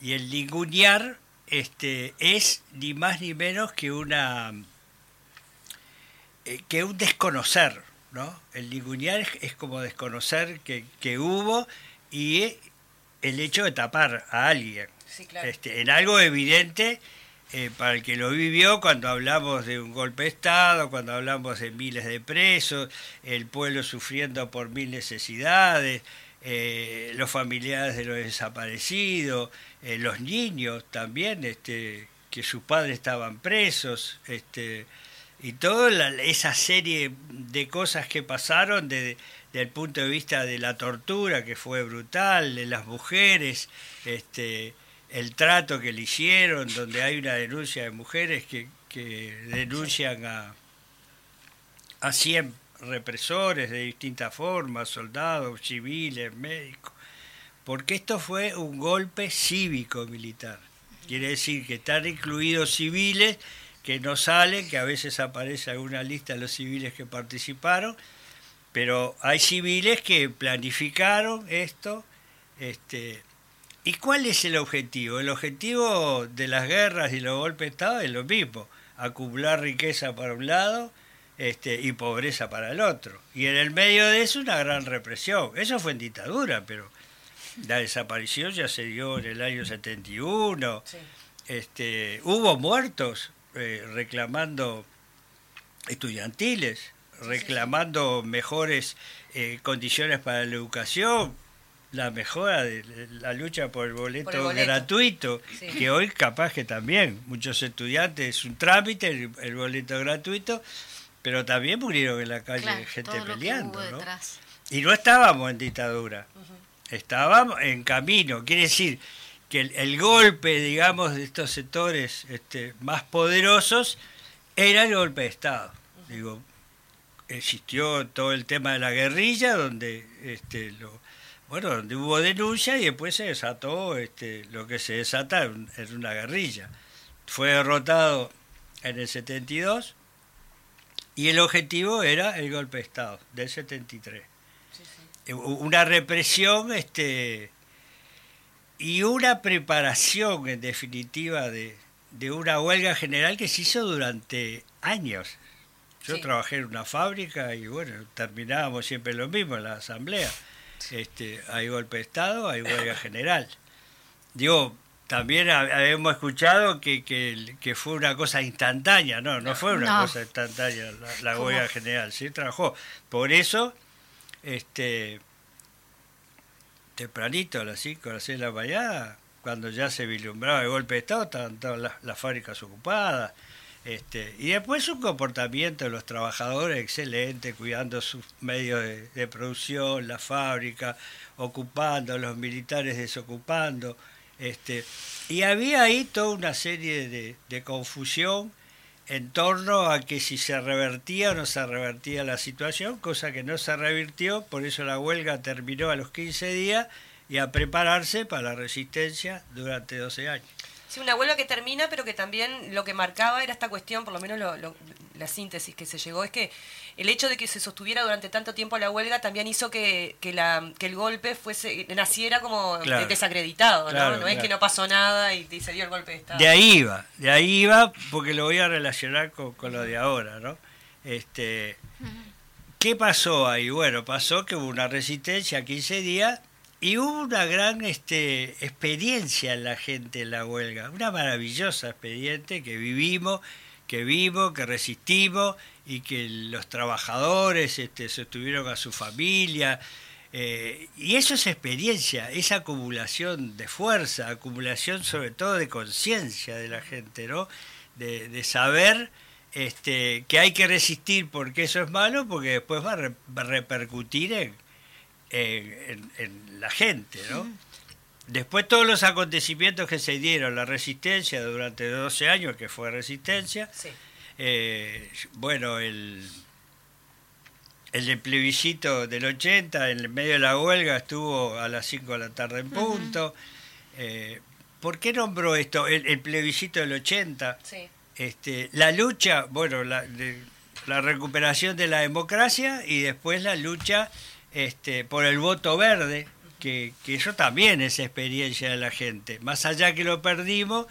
Y el ningunear este, es ni más ni menos que una eh, que un desconocer, ¿no? El ningunear es, como desconocer que, que hubo y el hecho de tapar a alguien. Este, en algo evidente eh, para el que lo vivió cuando hablamos de un golpe de Estado, cuando hablamos de miles de presos, el pueblo sufriendo por mil necesidades, eh, los familiares de los desaparecidos, eh, los niños también, este, que sus padres estaban presos, este, y toda la- esa serie de cosas que pasaron desde el punto de vista de la tortura, que fue brutal, de las mujeres, este, el trato que le hicieron, donde hay una denuncia de mujeres que, que denuncian a, a 100 represores de distintas formas, soldados, civiles, médicos, porque esto fue un golpe cívico-militar. Quiere decir que están incluidos civiles que no salen, que a veces aparece alguna lista de los civiles que participaron, pero hay civiles que planificaron esto. Este, ¿Y cuál es el objetivo? El objetivo de las guerras y los golpes de Estado es lo mismo, acumular riqueza para un lado este, y pobreza para el otro. Y en el medio de eso una gran represión. Eso fue en dictadura, pero la desaparición ya se dio en el año 71. Sí. Este, hubo muertos eh, reclamando estudiantiles, reclamando mejores eh, condiciones para la educación, la mejora de la lucha por el boleto, Por el boleto. gratuito, Sí. que hoy capaz que también muchos estudiantes es un trámite el, el boleto gratuito, pero también murieron en la calle Claro, gente peleando. Y no estábamos en dictadura, estábamos en camino. Quiere decir que el, el golpe, digamos, de estos sectores este, más poderosos era el golpe de Estado. Digo, existió todo el tema de la guerrilla, donde este, lo, bueno, donde hubo denuncia y después se desató este, lo que se desata en, en una guerrilla. Fue derrotado en el 72 y el objetivo era el golpe de Estado del 73. Eh, Una represión este, y una preparación, en definitiva, de, de una huelga general que se hizo durante años. Yo Sí. trabajé en una fábrica y bueno, terminábamos siempre lo mismo en la asamblea. Este, hay golpe de Estado, hay huelga general. Digo, también habíamos escuchado que, que, que fue una cosa instantánea, no, no fue una No. cosa instantánea la, la huelga general, sí trabajó. Por eso, este, tempranito, a las 5, a las 6 de la mañana, cuando ya se vislumbraba el golpe de Estado, estaban todas las, las fábricas ocupadas. Este, y después un comportamiento de los trabajadores excelente, cuidando sus medios de, producción, la fábrica, ocupando, los militares desocupando. Este, y había ahí toda una serie de, de confusión en torno a que si se revertía o no se revertía la situación, cosa que no se revirtió, por eso la huelga terminó a los 15 días y a prepararse para la resistencia durante 12 años. Sí, una huelga que termina, pero que también lo que marcaba era esta cuestión, por lo menos lo- lo- la síntesis que se llegó, es que el hecho de que se sostuviera durante tanto tiempo la huelga también hizo que, que, la, que el golpe fuese naciera como Claro. desacreditado, ¿no? Claro, no es claro. que no pasó nada y, y se dio el golpe de Estado. De ahí iba, de ahí iba, porque lo voy a relacionar con, con lo de ahora, ¿no? Este, ¿Qué pasó ahí? Bueno, pasó que hubo una resistencia 15 días y hubo una gran este, experiencia en la gente en la huelga, una maravillosa experiencia que vivimos, que vimos, que resistimos y que los trabajadores este, sostuvieron a su familia. eh, y eso es experiencia, esa acumulación de fuerza, acumulación sobre todo de conciencia de la gente, ¿no? De, de saber este, que hay que resistir porque eso es malo, porque después va a, va a repercutir en, en, la gente, ¿no? Después todos los acontecimientos que se dieron, la resistencia durante 12 años, que fue resistencia, Sí. eh, bueno, el, el plebiscito del 80, en el medio de la huelga, estuvo a las 5 de la tarde en punto. Eh, ¿Por qué nombró esto? El, el plebiscito del 80, Sí. este, la lucha, bueno, la, de- la recuperación de la democracia y después la lucha este, por el voto verde, que, que eso también es experiencia de la gente. Más allá que lo perdimos,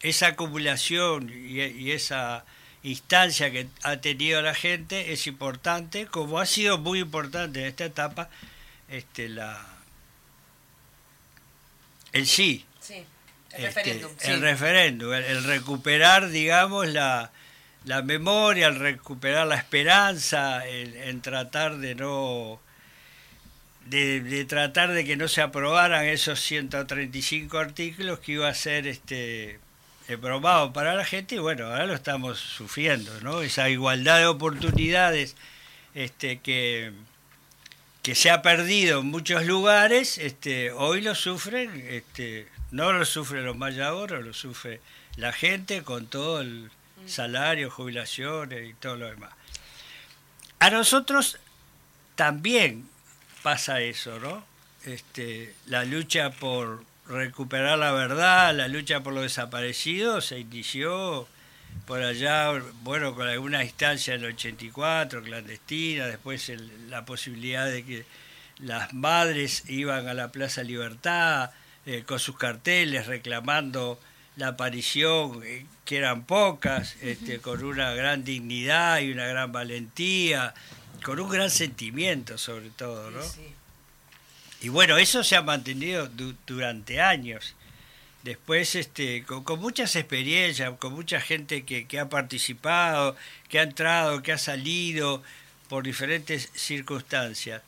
esa acumulación y, y esa instancia que ha tenido la gente es importante, como ha sido muy importante en esta etapa este, la, el sí, Sí. El este, referéndum. sí. el referéndum, el, el recuperar, digamos, la, la memoria, el recuperar la esperanza, el- en tratar de no de, de tratar de que no se aprobaran esos 135 artículos que iba a ser este aprobado para la gente y bueno, ahora lo estamos sufriendo, ¿no? Esa igualdad de oportunidades este que que se ha perdido en muchos lugares, este, hoy lo sufren, este, no lo sufren los mayadores, lo sufre la gente con todo el salario, jubilaciones y todo lo demás. A nosotros también pasa eso, ¿no? Este, la lucha por recuperar la verdad, la lucha por los desaparecidos se inició por allá, bueno, con alguna instancia en el 84, clandestina, después el- la posibilidad de que las madres iban a la Plaza Libertad eh, con sus carteles reclamando la aparición, eh, que eran pocas, este, con una gran dignidad y una gran valentía, con un gran sentimiento sobre todo, ¿no? Sí. Y bueno, eso se ha mantenido du- durante años. Después, este, con, con muchas experiencias, con mucha gente que, que ha participado, que ha entrado, que ha salido por diferentes circunstancias.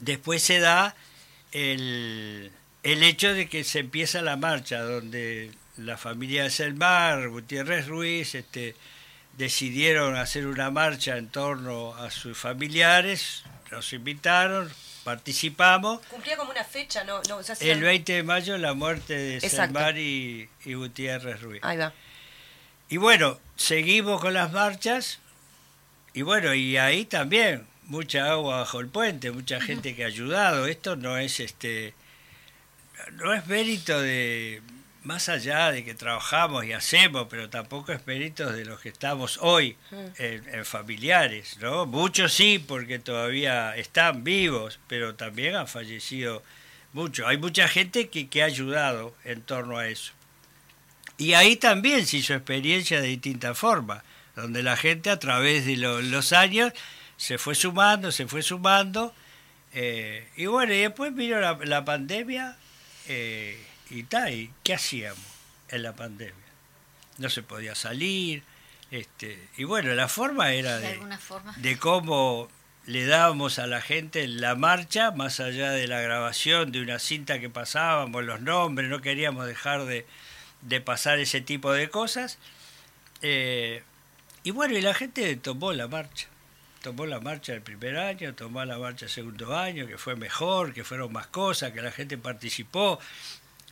Después se da el, el hecho de que se empieza la marcha, donde la familia de Selmar, Gutiérrez Ruiz, este, decidieron hacer una marcha en torno a sus familiares, nos invitaron, participamos. Cumplía como una fecha, ¿no? no El 20 de mayo la muerte de. Selmar y, y Gutiérrez Ruiz. Ahí va. Y bueno, seguimos con las marchas y bueno, y ahí también mucha agua bajo el puente, mucha gente que ha ayudado. Esto no es este no es mérito de más allá de que trabajamos y hacemos, pero tampoco es méritos de los que estamos hoy en, en familiares, ¿no? Muchos sí, porque todavía están vivos, pero también han fallecido muchos. Hay mucha gente que, que ha ayudado en torno a eso. Y ahí también se hizo experiencia de distinta forma, donde la gente a través de lo- los años se fue sumando, se fue sumando. eh, y bueno, y después vino la, la pandemia eh, y tal, ¿y qué hacíamos en la pandemia? No se podía salir. Este, y bueno, la forma era De de, alguna forma. de cómo le dábamos a la gente la marcha, más allá de la grabación de una cinta que pasábamos, los nombres, no queríamos dejar de, de pasar ese tipo de cosas. Eh, y bueno, y la gente tomó la marcha. Tomó la marcha el primer año, tomó la marcha el segundo año, que fue mejor, que fueron más cosas, que la gente participó.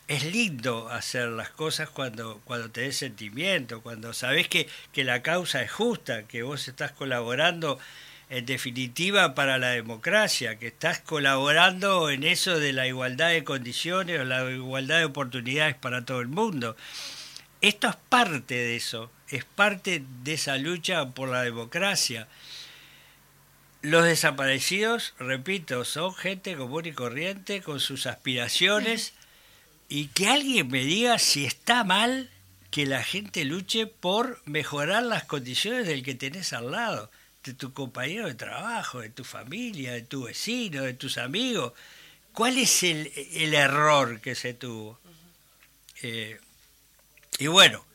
Es lindo hacer las cosas cuando, cuando tenés sentimiento, cuando sabés que, que la causa es justa, que vos estás colaborando en definitiva para la democracia, que estás colaborando en eso de la igualdad de condiciones o la igualdad de oportunidades para todo el mundo. Esto es parte de eso, es parte de esa lucha por la democracia. Los desaparecidos, repito, son gente común y corriente con sus aspiraciones y que alguien me diga si está mal que la gente luche por mejorar las condiciones del que tenés al lado, de tu compañero de trabajo, de tu familia, de tu vecino, de tus amigos. ¿Cuál es el, el error que se tuvo? Eh, y bueno,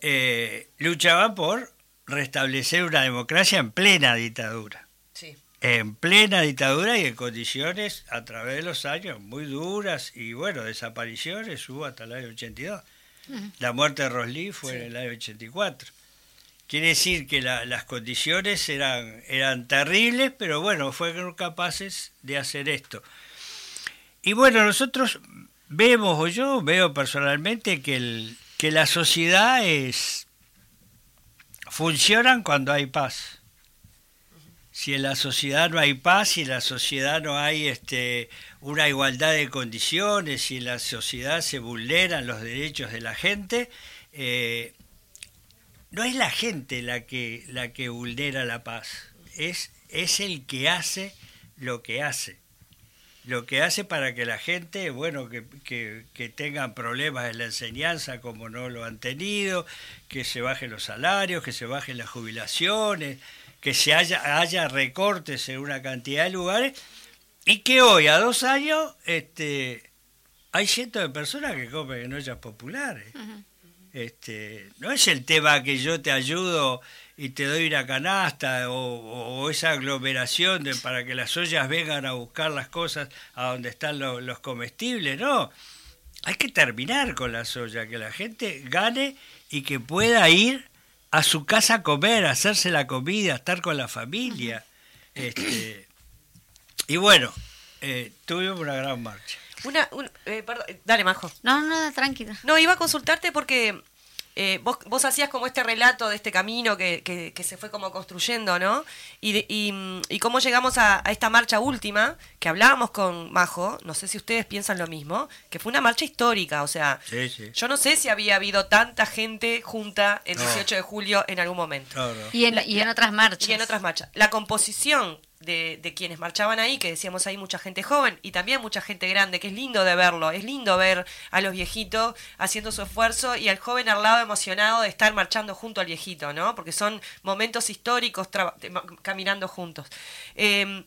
eh, luchaban por restablecer una democracia en plena dictadura. En plena dictadura y en condiciones a través de los años muy duras y bueno, desapariciones hubo hasta el año 82. La muerte de Roslí fue en el año 84. Quiere decir que la- las condiciones eran, eran terribles, pero bueno, fueron capaces de hacer esto. Y bueno, nosotros vemos, o yo veo personalmente, que, el, que la sociedad es funcionan cuando hay paz. Si en la sociedad no hay paz, si en la sociedad no hay este, una igualdad de condiciones, si en la sociedad se vulneran los derechos de la gente, eh, no es la gente la que, la que vulnera la paz, es, es el que hace lo que hace. Lo que hace para que la gente, bueno, que, que, que tengan problemas en la enseñanza como no lo han tenido, que se bajen los salarios, que se bajen las jubilaciones, que se haya, haya recortes en una cantidad de lugares, y que hoy, a dos años, este, hay cientos de personas que comen en ollas populares. Este, no es el tema que yo te ayudo y te doy una canasta o, o esa aglomeración de, para que las ollas vengan a buscar las cosas a donde están lo- los comestibles, no. Hay que terminar con las ollas, que la gente gane y que pueda ir a su casa a comer, a hacerse la comida, a estar con la familia. Este, y bueno, eh, tuvimos una gran marcha. Una, un- eh, perdón, dale, Majo. No, no, tranquila. No, iba a consultarte porque eh, vos, vos hacías como este relato de este camino que, que- que se fue como construyendo, ¿no? Y, de- y, mm, y cómo llegamos a, a esta marcha última, que hablábamos con Majo, no sé si ustedes piensan lo mismo, que fue una marcha histórica, o sea, Sí, sí. yo no sé si había habido tanta gente junta el No. 18 de julio en algún momento. No, no. Y en, y en otras marchas. Y en otras marchas. La composición de, quienes marchaban ahí, que decíamos ahí mucha gente joven y también mucha gente grande, que es lindo de verlo, es lindo ver a los viejitos haciendo su esfuerzo y al joven al lado emocionado de estar marchando junto al viejito, ¿no? Porque son momentos históricos caminando juntos. Eh,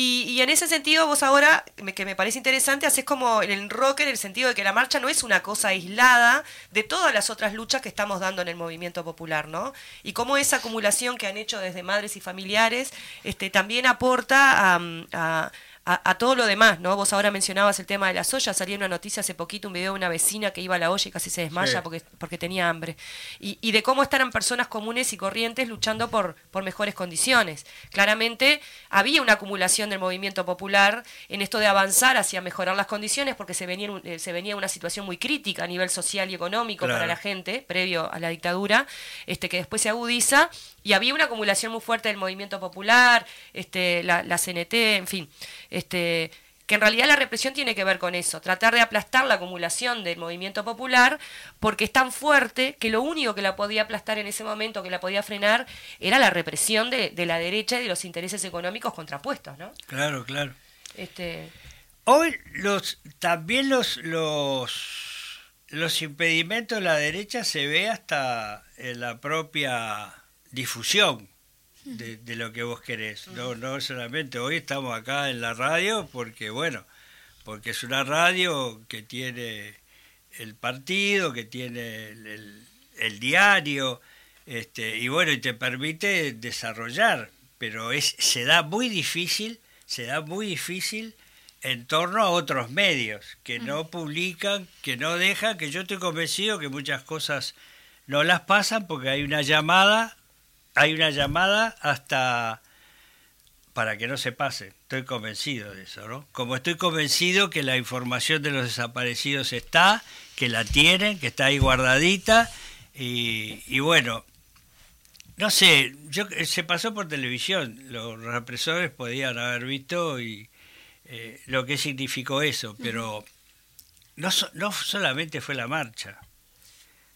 y, y en ese sentido, vos ahora, me- que me parece interesante, haces como el enroque en el sentido de que la marcha no es una cosa aislada de todas las otras luchas que estamos dando en el movimiento popular, ¿no? Y cómo esa acumulación que han hecho desde madres y familiares este, también aporta a- a- a todo lo demás, ¿no? Vos ahora mencionabas el tema de las ollas, salía una noticia hace poquito, un video de una vecina que iba a la olla y casi se desmaya Sí. porque, porque tenía hambre. Y, y de cómo estarán personas comunes y corrientes luchando por, por mejores condiciones. Claramente había una acumulación del movimiento popular en esto de avanzar hacia mejorar las condiciones porque se venía, eh, se venía una situación muy crítica a nivel social y económico para la gente, previo a la dictadura, este que después se agudiza, y había una acumulación muy fuerte del movimiento popular, este, la, la CNT, en fin. Este, que en realidad la represión tiene que ver con eso, tratar de aplastar la acumulación del movimiento popular, porque es tan fuerte que lo único que la podía aplastar en ese momento, que la podía frenar, era la represión de, de la derecha y de los intereses económicos contrapuestos, ¿no? Claro, claro. Este, Hoy los también los los los impedimentos de la derecha se ve hasta en la propia difusión de, de lo que vos querés. No, no solamente hoy estamos acá en la radio porque bueno, porque es una radio que tiene el partido, que tiene el, el- el diario, este, y bueno, y te permite desarrollar, pero es, se da muy difícil, se da muy difícil en torno a otros medios que no publican, que no dejan, que yo estoy convencido que muchas cosas no las pasan porque hay una llamada, hay una llamada hasta para que no se pase. Estoy convencido de eso, ¿no? Como estoy convencido que la información de los desaparecidos está, que la tienen, que está ahí guardadita y, y bueno, no sé, yo se pasó por televisión, los represores podían haber visto y eh, lo que significó eso, pero no, so- no solamente fue la marcha.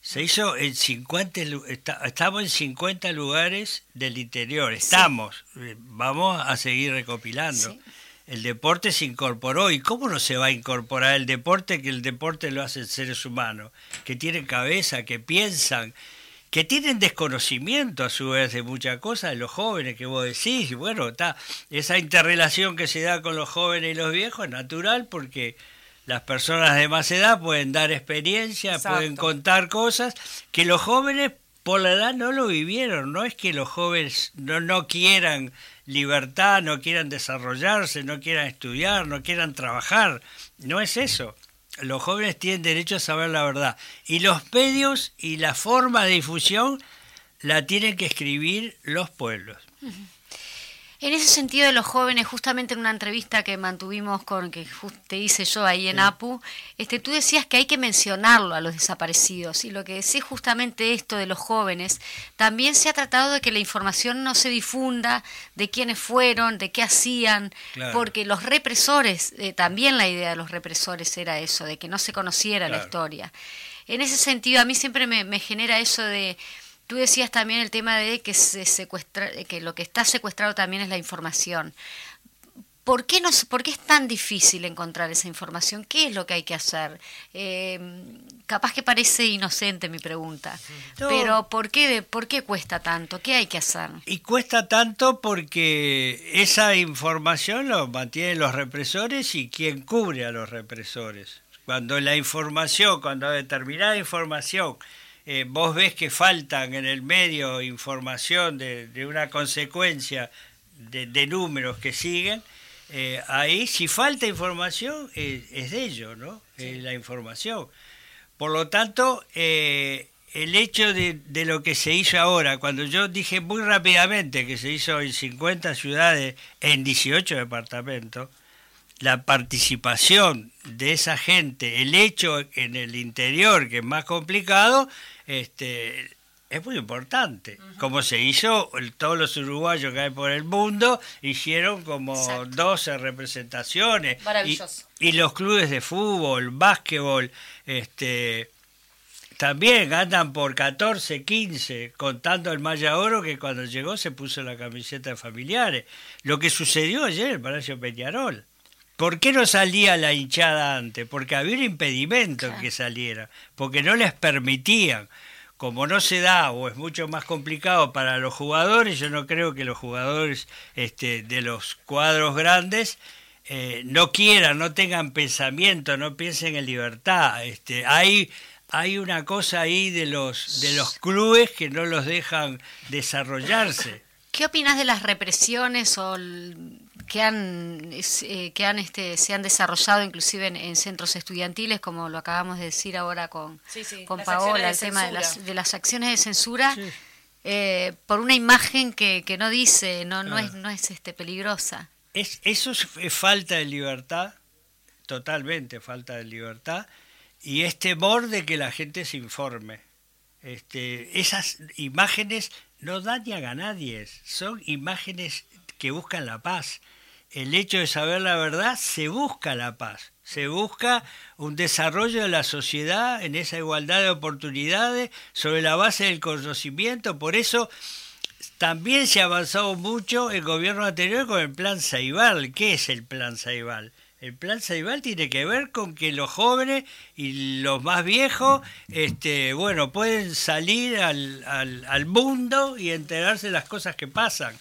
Se hizo en 50, lu- está- estamos en 50 lugares del interior, estamos, eh, vamos a seguir recopilando. Sí. El deporte se incorporó, ¿y cómo no se va a incorporar el deporte? Que el deporte lo hacen seres humanos, que tienen cabeza, que piensan, que tienen desconocimiento a su vez de muchas cosas, de los jóvenes que vos decís, y bueno, está esa interrelación que se da con los jóvenes y los viejos es natural porque las personas de más edad pueden dar experiencia, Exacto. pueden contar cosas que los jóvenes por la edad no lo vivieron, no es que los jóvenes no, no quieran libertad, no quieran desarrollarse, no quieran estudiar, no quieran trabajar, no es eso. Los jóvenes tienen derecho a saber la verdad. Y los medios y la forma de difusión la tienen que escribir los pueblos. En ese sentido de los jóvenes, justamente en una entrevista que mantuvimos con que te hice yo ahí en APU, este, tú decías que hay que mencionarlo a los desaparecidos y lo que decís justamente esto de los jóvenes, también se ha tratado de que la información no se difunda de quiénes fueron, de qué hacían, Claro. porque los represores, eh, también la idea de los represores era eso, de que no se conociera la historia. En ese sentido, a mí siempre me, me genera eso de, tú decías también el tema de que se secuestra, que lo que está secuestrado también es la información. ¿Por qué, no, se- ¿Por qué es tan difícil encontrar esa información? ¿Qué es lo que hay que hacer? Eh, capaz que parece inocente mi pregunta, pero ¿por qué, ¿por qué cuesta tanto? ¿Qué hay que hacer? Y cuesta tanto porque esa información lo mantienen los represores y quien cubre a los represores. Cuando la información, cuando determinada información, eh, vos ves que faltan en el medio información de, de una consecuencia de, de números que siguen, eh, ahí si falta información eh, es de ellos, ¿no? Es la información. Por lo tanto, eh, el hecho de, de lo que se hizo ahora, cuando yo dije muy rápidamente que se hizo en 50 ciudades, en 18 departamentos, la participación de esa gente, el hecho en el interior, que es más complicado, este, es muy importante. Como se hizo, el- todos los uruguayos que hay por el mundo hicieron como Exacto. 12 representaciones. Y- Maravilloso. y los clubes de fútbol, básquetbol, este, también andan por 14, 15, contando el Maya Oro que cuando llegó se puso la camiseta de familiares. Lo que sucedió ayer en el Palacio Peñarol. ¿Por qué no salía la hinchada antes? Porque había un impedimento en que saliera, porque no les permitían. Como no se da o es mucho más complicado para los jugadores, yo no creo que los jugadores este, de los cuadros grandes eh, no quieran, no tengan pensamiento, no piensen en libertad. Este, hay, hay una cosa ahí de los, de los clubes que no los dejan desarrollarse. ¿Qué opinas de las represiones o el- que han eh, que han este se han desarrollado inclusive en, en centros estudiantiles como lo acabamos de decir ahora con Sí, sí, con las Paola el tema de las de las acciones de censura Sí. eh, por una imagen que, que no dice no no Ah. es no es este peligrosa Es, eso es, es falta de libertad, totalmente falta de libertad, y es temor de que la gente se informe. Este, esas imágenes no dañan a nadie, son imágenes que buscan la paz. el hecho de saber la verdad, se busca la paz, se busca un desarrollo de la sociedad en esa igualdad de oportunidades sobre la base del conocimiento. Por eso también se ha avanzado mucho el gobierno anterior con el plan Saibal. ¿Qué es el plan Saibal? El plan Saibal tiene que ver con que los jóvenes y los más viejos, este, bueno, pueden salir al, al, al mundo y enterarse de las cosas que pasan.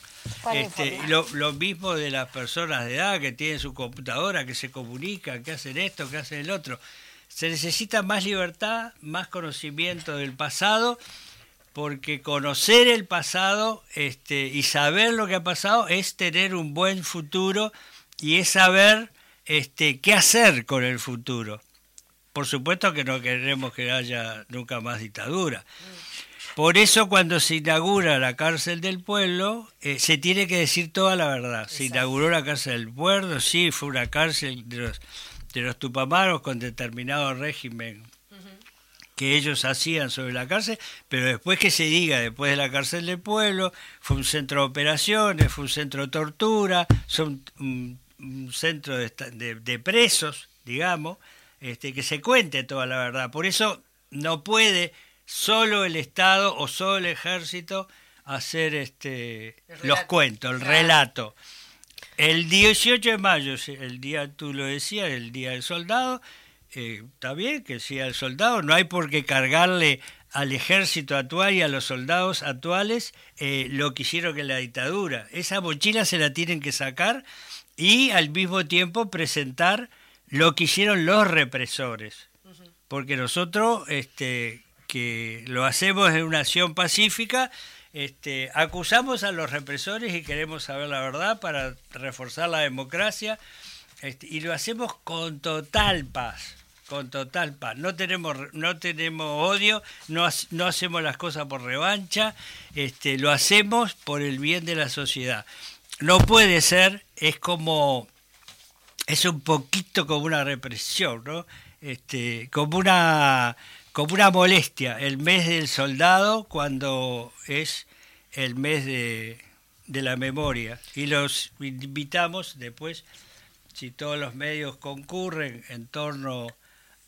Este, lo, lo, mismo de las personas de edad que tienen su computadora, que se comunican, que hacen esto, que hacen el otro. Se necesita más libertad, más conocimiento del pasado, porque conocer el pasado este, y saber lo que ha pasado es tener un buen futuro y es saber este, qué hacer con el futuro. Por supuesto que no queremos que haya nunca más dictadura. Por eso cuando se inaugura la cárcel del pueblo, eh, se tiene que decir toda la verdad. Se inauguró la cárcel del pueblo, sí, fue una cárcel de los, de los tupamaros con determinado régimen que ellos hacían sobre la cárcel, pero después que se diga, después de la cárcel del pueblo, fue un centro de operaciones, fue un centro de tortura, son un, un centro de, de, de, presos, digamos, este, que se cuente toda la verdad. Por eso no puede solo el Estado o solo el ejército hacer este los cuentos, el claro. relato. El 18 de mayo, el día, tú lo decías, el día del soldado, eh, está bien que sea el soldado, no hay por qué cargarle al ejército actual y a los soldados actuales eh, lo que hicieron que la dictadura. Esa mochila se la tienen que sacar y al mismo tiempo presentar lo que hicieron los represores. Porque nosotros, este, que lo hacemos en una acción pacífica, este, acusamos a los represores y queremos saber la verdad para reforzar la democracia este, y lo hacemos con total paz con total paz. No tenemos no tenemos odio no, no hacemos las cosas por revancha este, lo hacemos por el bien de la sociedad. No puede ser es como es un poquito como una represión no este, como una como una molestia el mes del soldado cuando es el mes de, de, la memoria. Y los invitamos después, si todos los medios concurren en torno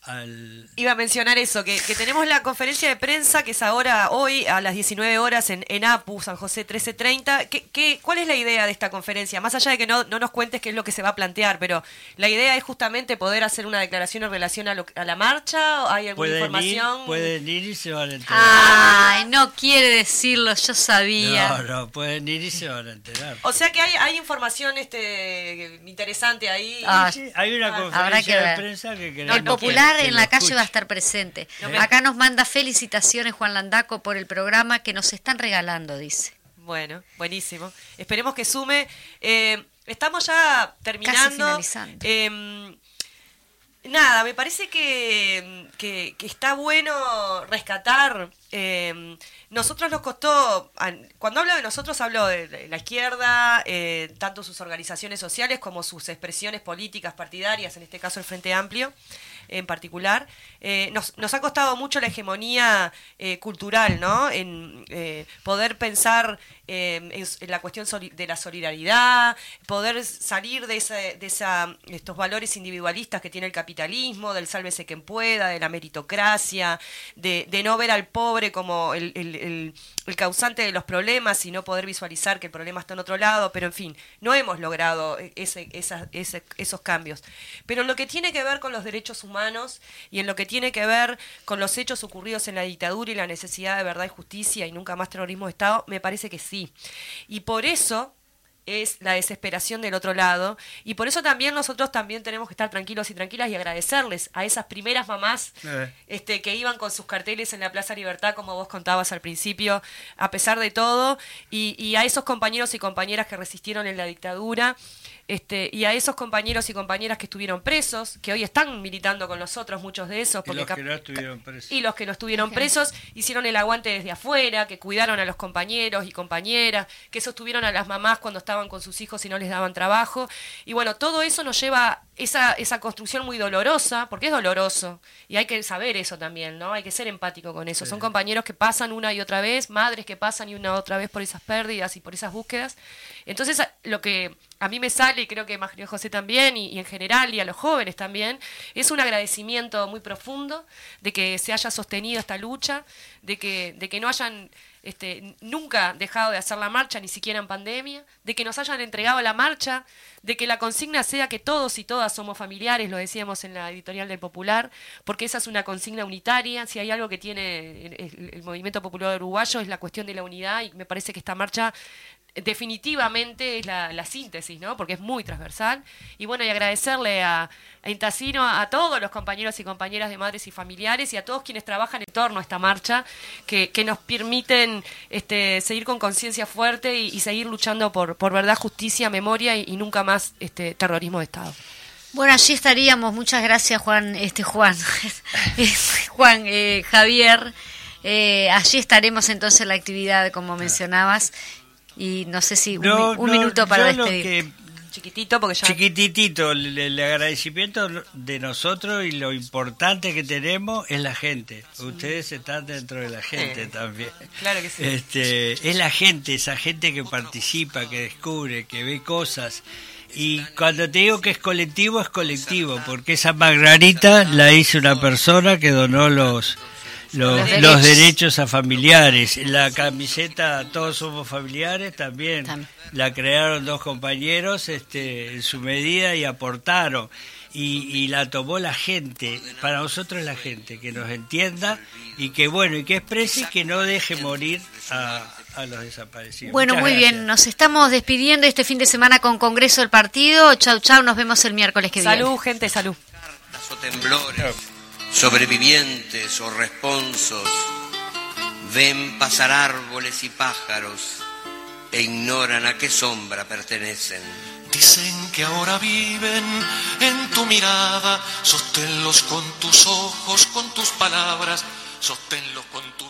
al... Iba a mencionar eso, que, que, tenemos la conferencia de prensa que es ahora, hoy, a las 19 horas en, en APU, San José 1330. ¿Qué, qué, cuál es la idea de esta conferencia? Más allá de que no, no, nos cuentes qué es lo que se va a plantear, pero la idea es justamente poder hacer una declaración en relación a, lo, a la marcha, ¿hay alguna pueden información? Ir, pueden ir y se van a enterar. Ay, no quiere decirlo, yo sabía. No, no, pueden ir y se van a enterar. O sea que hay, hay información este interesante ahí. Ah, sí, hay una conferencia de prensa que queremos... El popular en la calle va a estar presente. Acá nos manda felicitaciones Juan Landaco por el programa que nos están regalando, dice. Bueno, buenísimo. Esperemos que sume. Eh, estamos ya terminando. Eh, nada, me parece que, que, que está bueno rescatar. Eh, nosotros nos costó, cuando hablo de nosotros hablo de la izquierda, eh, tanto sus organizaciones sociales como sus expresiones políticas partidarias, en este caso el Frente Amplio en particular, eh, nos, nos, ha costado mucho la hegemonía eh, cultural, ¿no? En eh, poder pensar en, en, la cuestión de la solidaridad, poder salir de, esa, de esa, estos valores individualistas que tiene el capitalismo, del sálvese quien pueda, de la meritocracia, de, no ver al pobre como el, el, causante de los problemas y no poder visualizar que el problema está en otro lado, pero en fin, no hemos logrado ese, esos cambios. Pero lo que tiene que ver con los derechos humanos, y en lo que tiene que ver con los hechos ocurridos en la dictadura y la necesidad de verdad y justicia y nunca más terrorismo de Estado, me parece que sí. Y por eso es la desesperación del otro lado y por eso también nosotros también tenemos que estar tranquilos y tranquilas y agradecerles a esas primeras mamás eh. este, que iban con sus carteles en la Plaza Libertad como vos contabas al principio a pesar de todo y, y a esos compañeros y compañeras que resistieron en la dictadura este, y a esos compañeros y compañeras que estuvieron presos, que hoy están militando con nosotros, muchos de esos. Porque y los que no estuvieron presos. Y los que no estuvieron presos hicieron el aguante desde afuera, que cuidaron a los compañeros y compañeras, que sostuvieron a las mamás cuando estaban con sus hijos y no les daban trabajo. Y bueno, todo eso nos lleva esa, esa construcción muy dolorosa, porque es doloroso, y hay que saber eso también, ¿no? Hay que ser empático con eso. Sí. Son compañeros que pasan una y otra vez, madres que pasan y una otra vez por esas pérdidas y por esas búsquedas. Entonces, lo que a mí me sale, y creo que Mario José también, y, en general, y a los jóvenes también, es un agradecimiento muy profundo de que se haya sostenido esta lucha, de que, de que no hayan este, nunca dejado de hacer la marcha, ni siquiera en pandemia, de que nos hayan entregado la marcha, de que la consigna sea que todos y todas somos familiares, lo decíamos en la editorial del Popular, porque esa es una consigna unitaria, si hay algo que tiene el, el movimiento popular uruguayo es la cuestión de la unidad y me parece que esta marcha definitivamente es la, síntesis, ¿no? Porque es muy transversal. Y bueno, y agradecerle a, a a, todos los compañeros y compañeras de madres y familiares y a todos quienes trabajan en torno a esta marcha, que, nos permiten este, seguir con conciencia fuerte y, seguir luchando por, verdad, justicia, memoria y, nunca más este terrorismo de Estado. Bueno, allí estaríamos. Muchas gracias, Juan. Este Juan, Juan, eh, Javier. Eh, allí estaremos entonces en la actividad, como mencionabas y no sé si un, minuto para despedir. chiquitito porque ya chiquititito el, agradecimiento de nosotros y lo importante que tenemos es la gente. Ustedes están dentro de la gente también. Claro que sí. Este es la gente esa gente que participa que descubre que ve cosas. Y cuando te digo que es colectivo es colectivo porque esa margarita la hizo una persona que donó los los, derechos. a familiares. La camiseta Todos somos familiares también, la crearon dos compañeros este, en su medida y aportaron. Y, la tomó la gente, para nosotros la gente, que nos entienda y que bueno, y que exprese y que no deje morir a, los desaparecidos. Bueno, muy bien, nos estamos despidiendo este fin de semana con Congreso del Partido. Chau, chau, nos vemos el miércoles que viene. Salud, gente, salud sobrevivientes o responsos, ven pasar árboles y pájaros e ignoran a qué sombra pertenecen. Dicen que ahora viven en tu mirada, sosténlos con tus ojos, con tus palabras, sosténlos con tu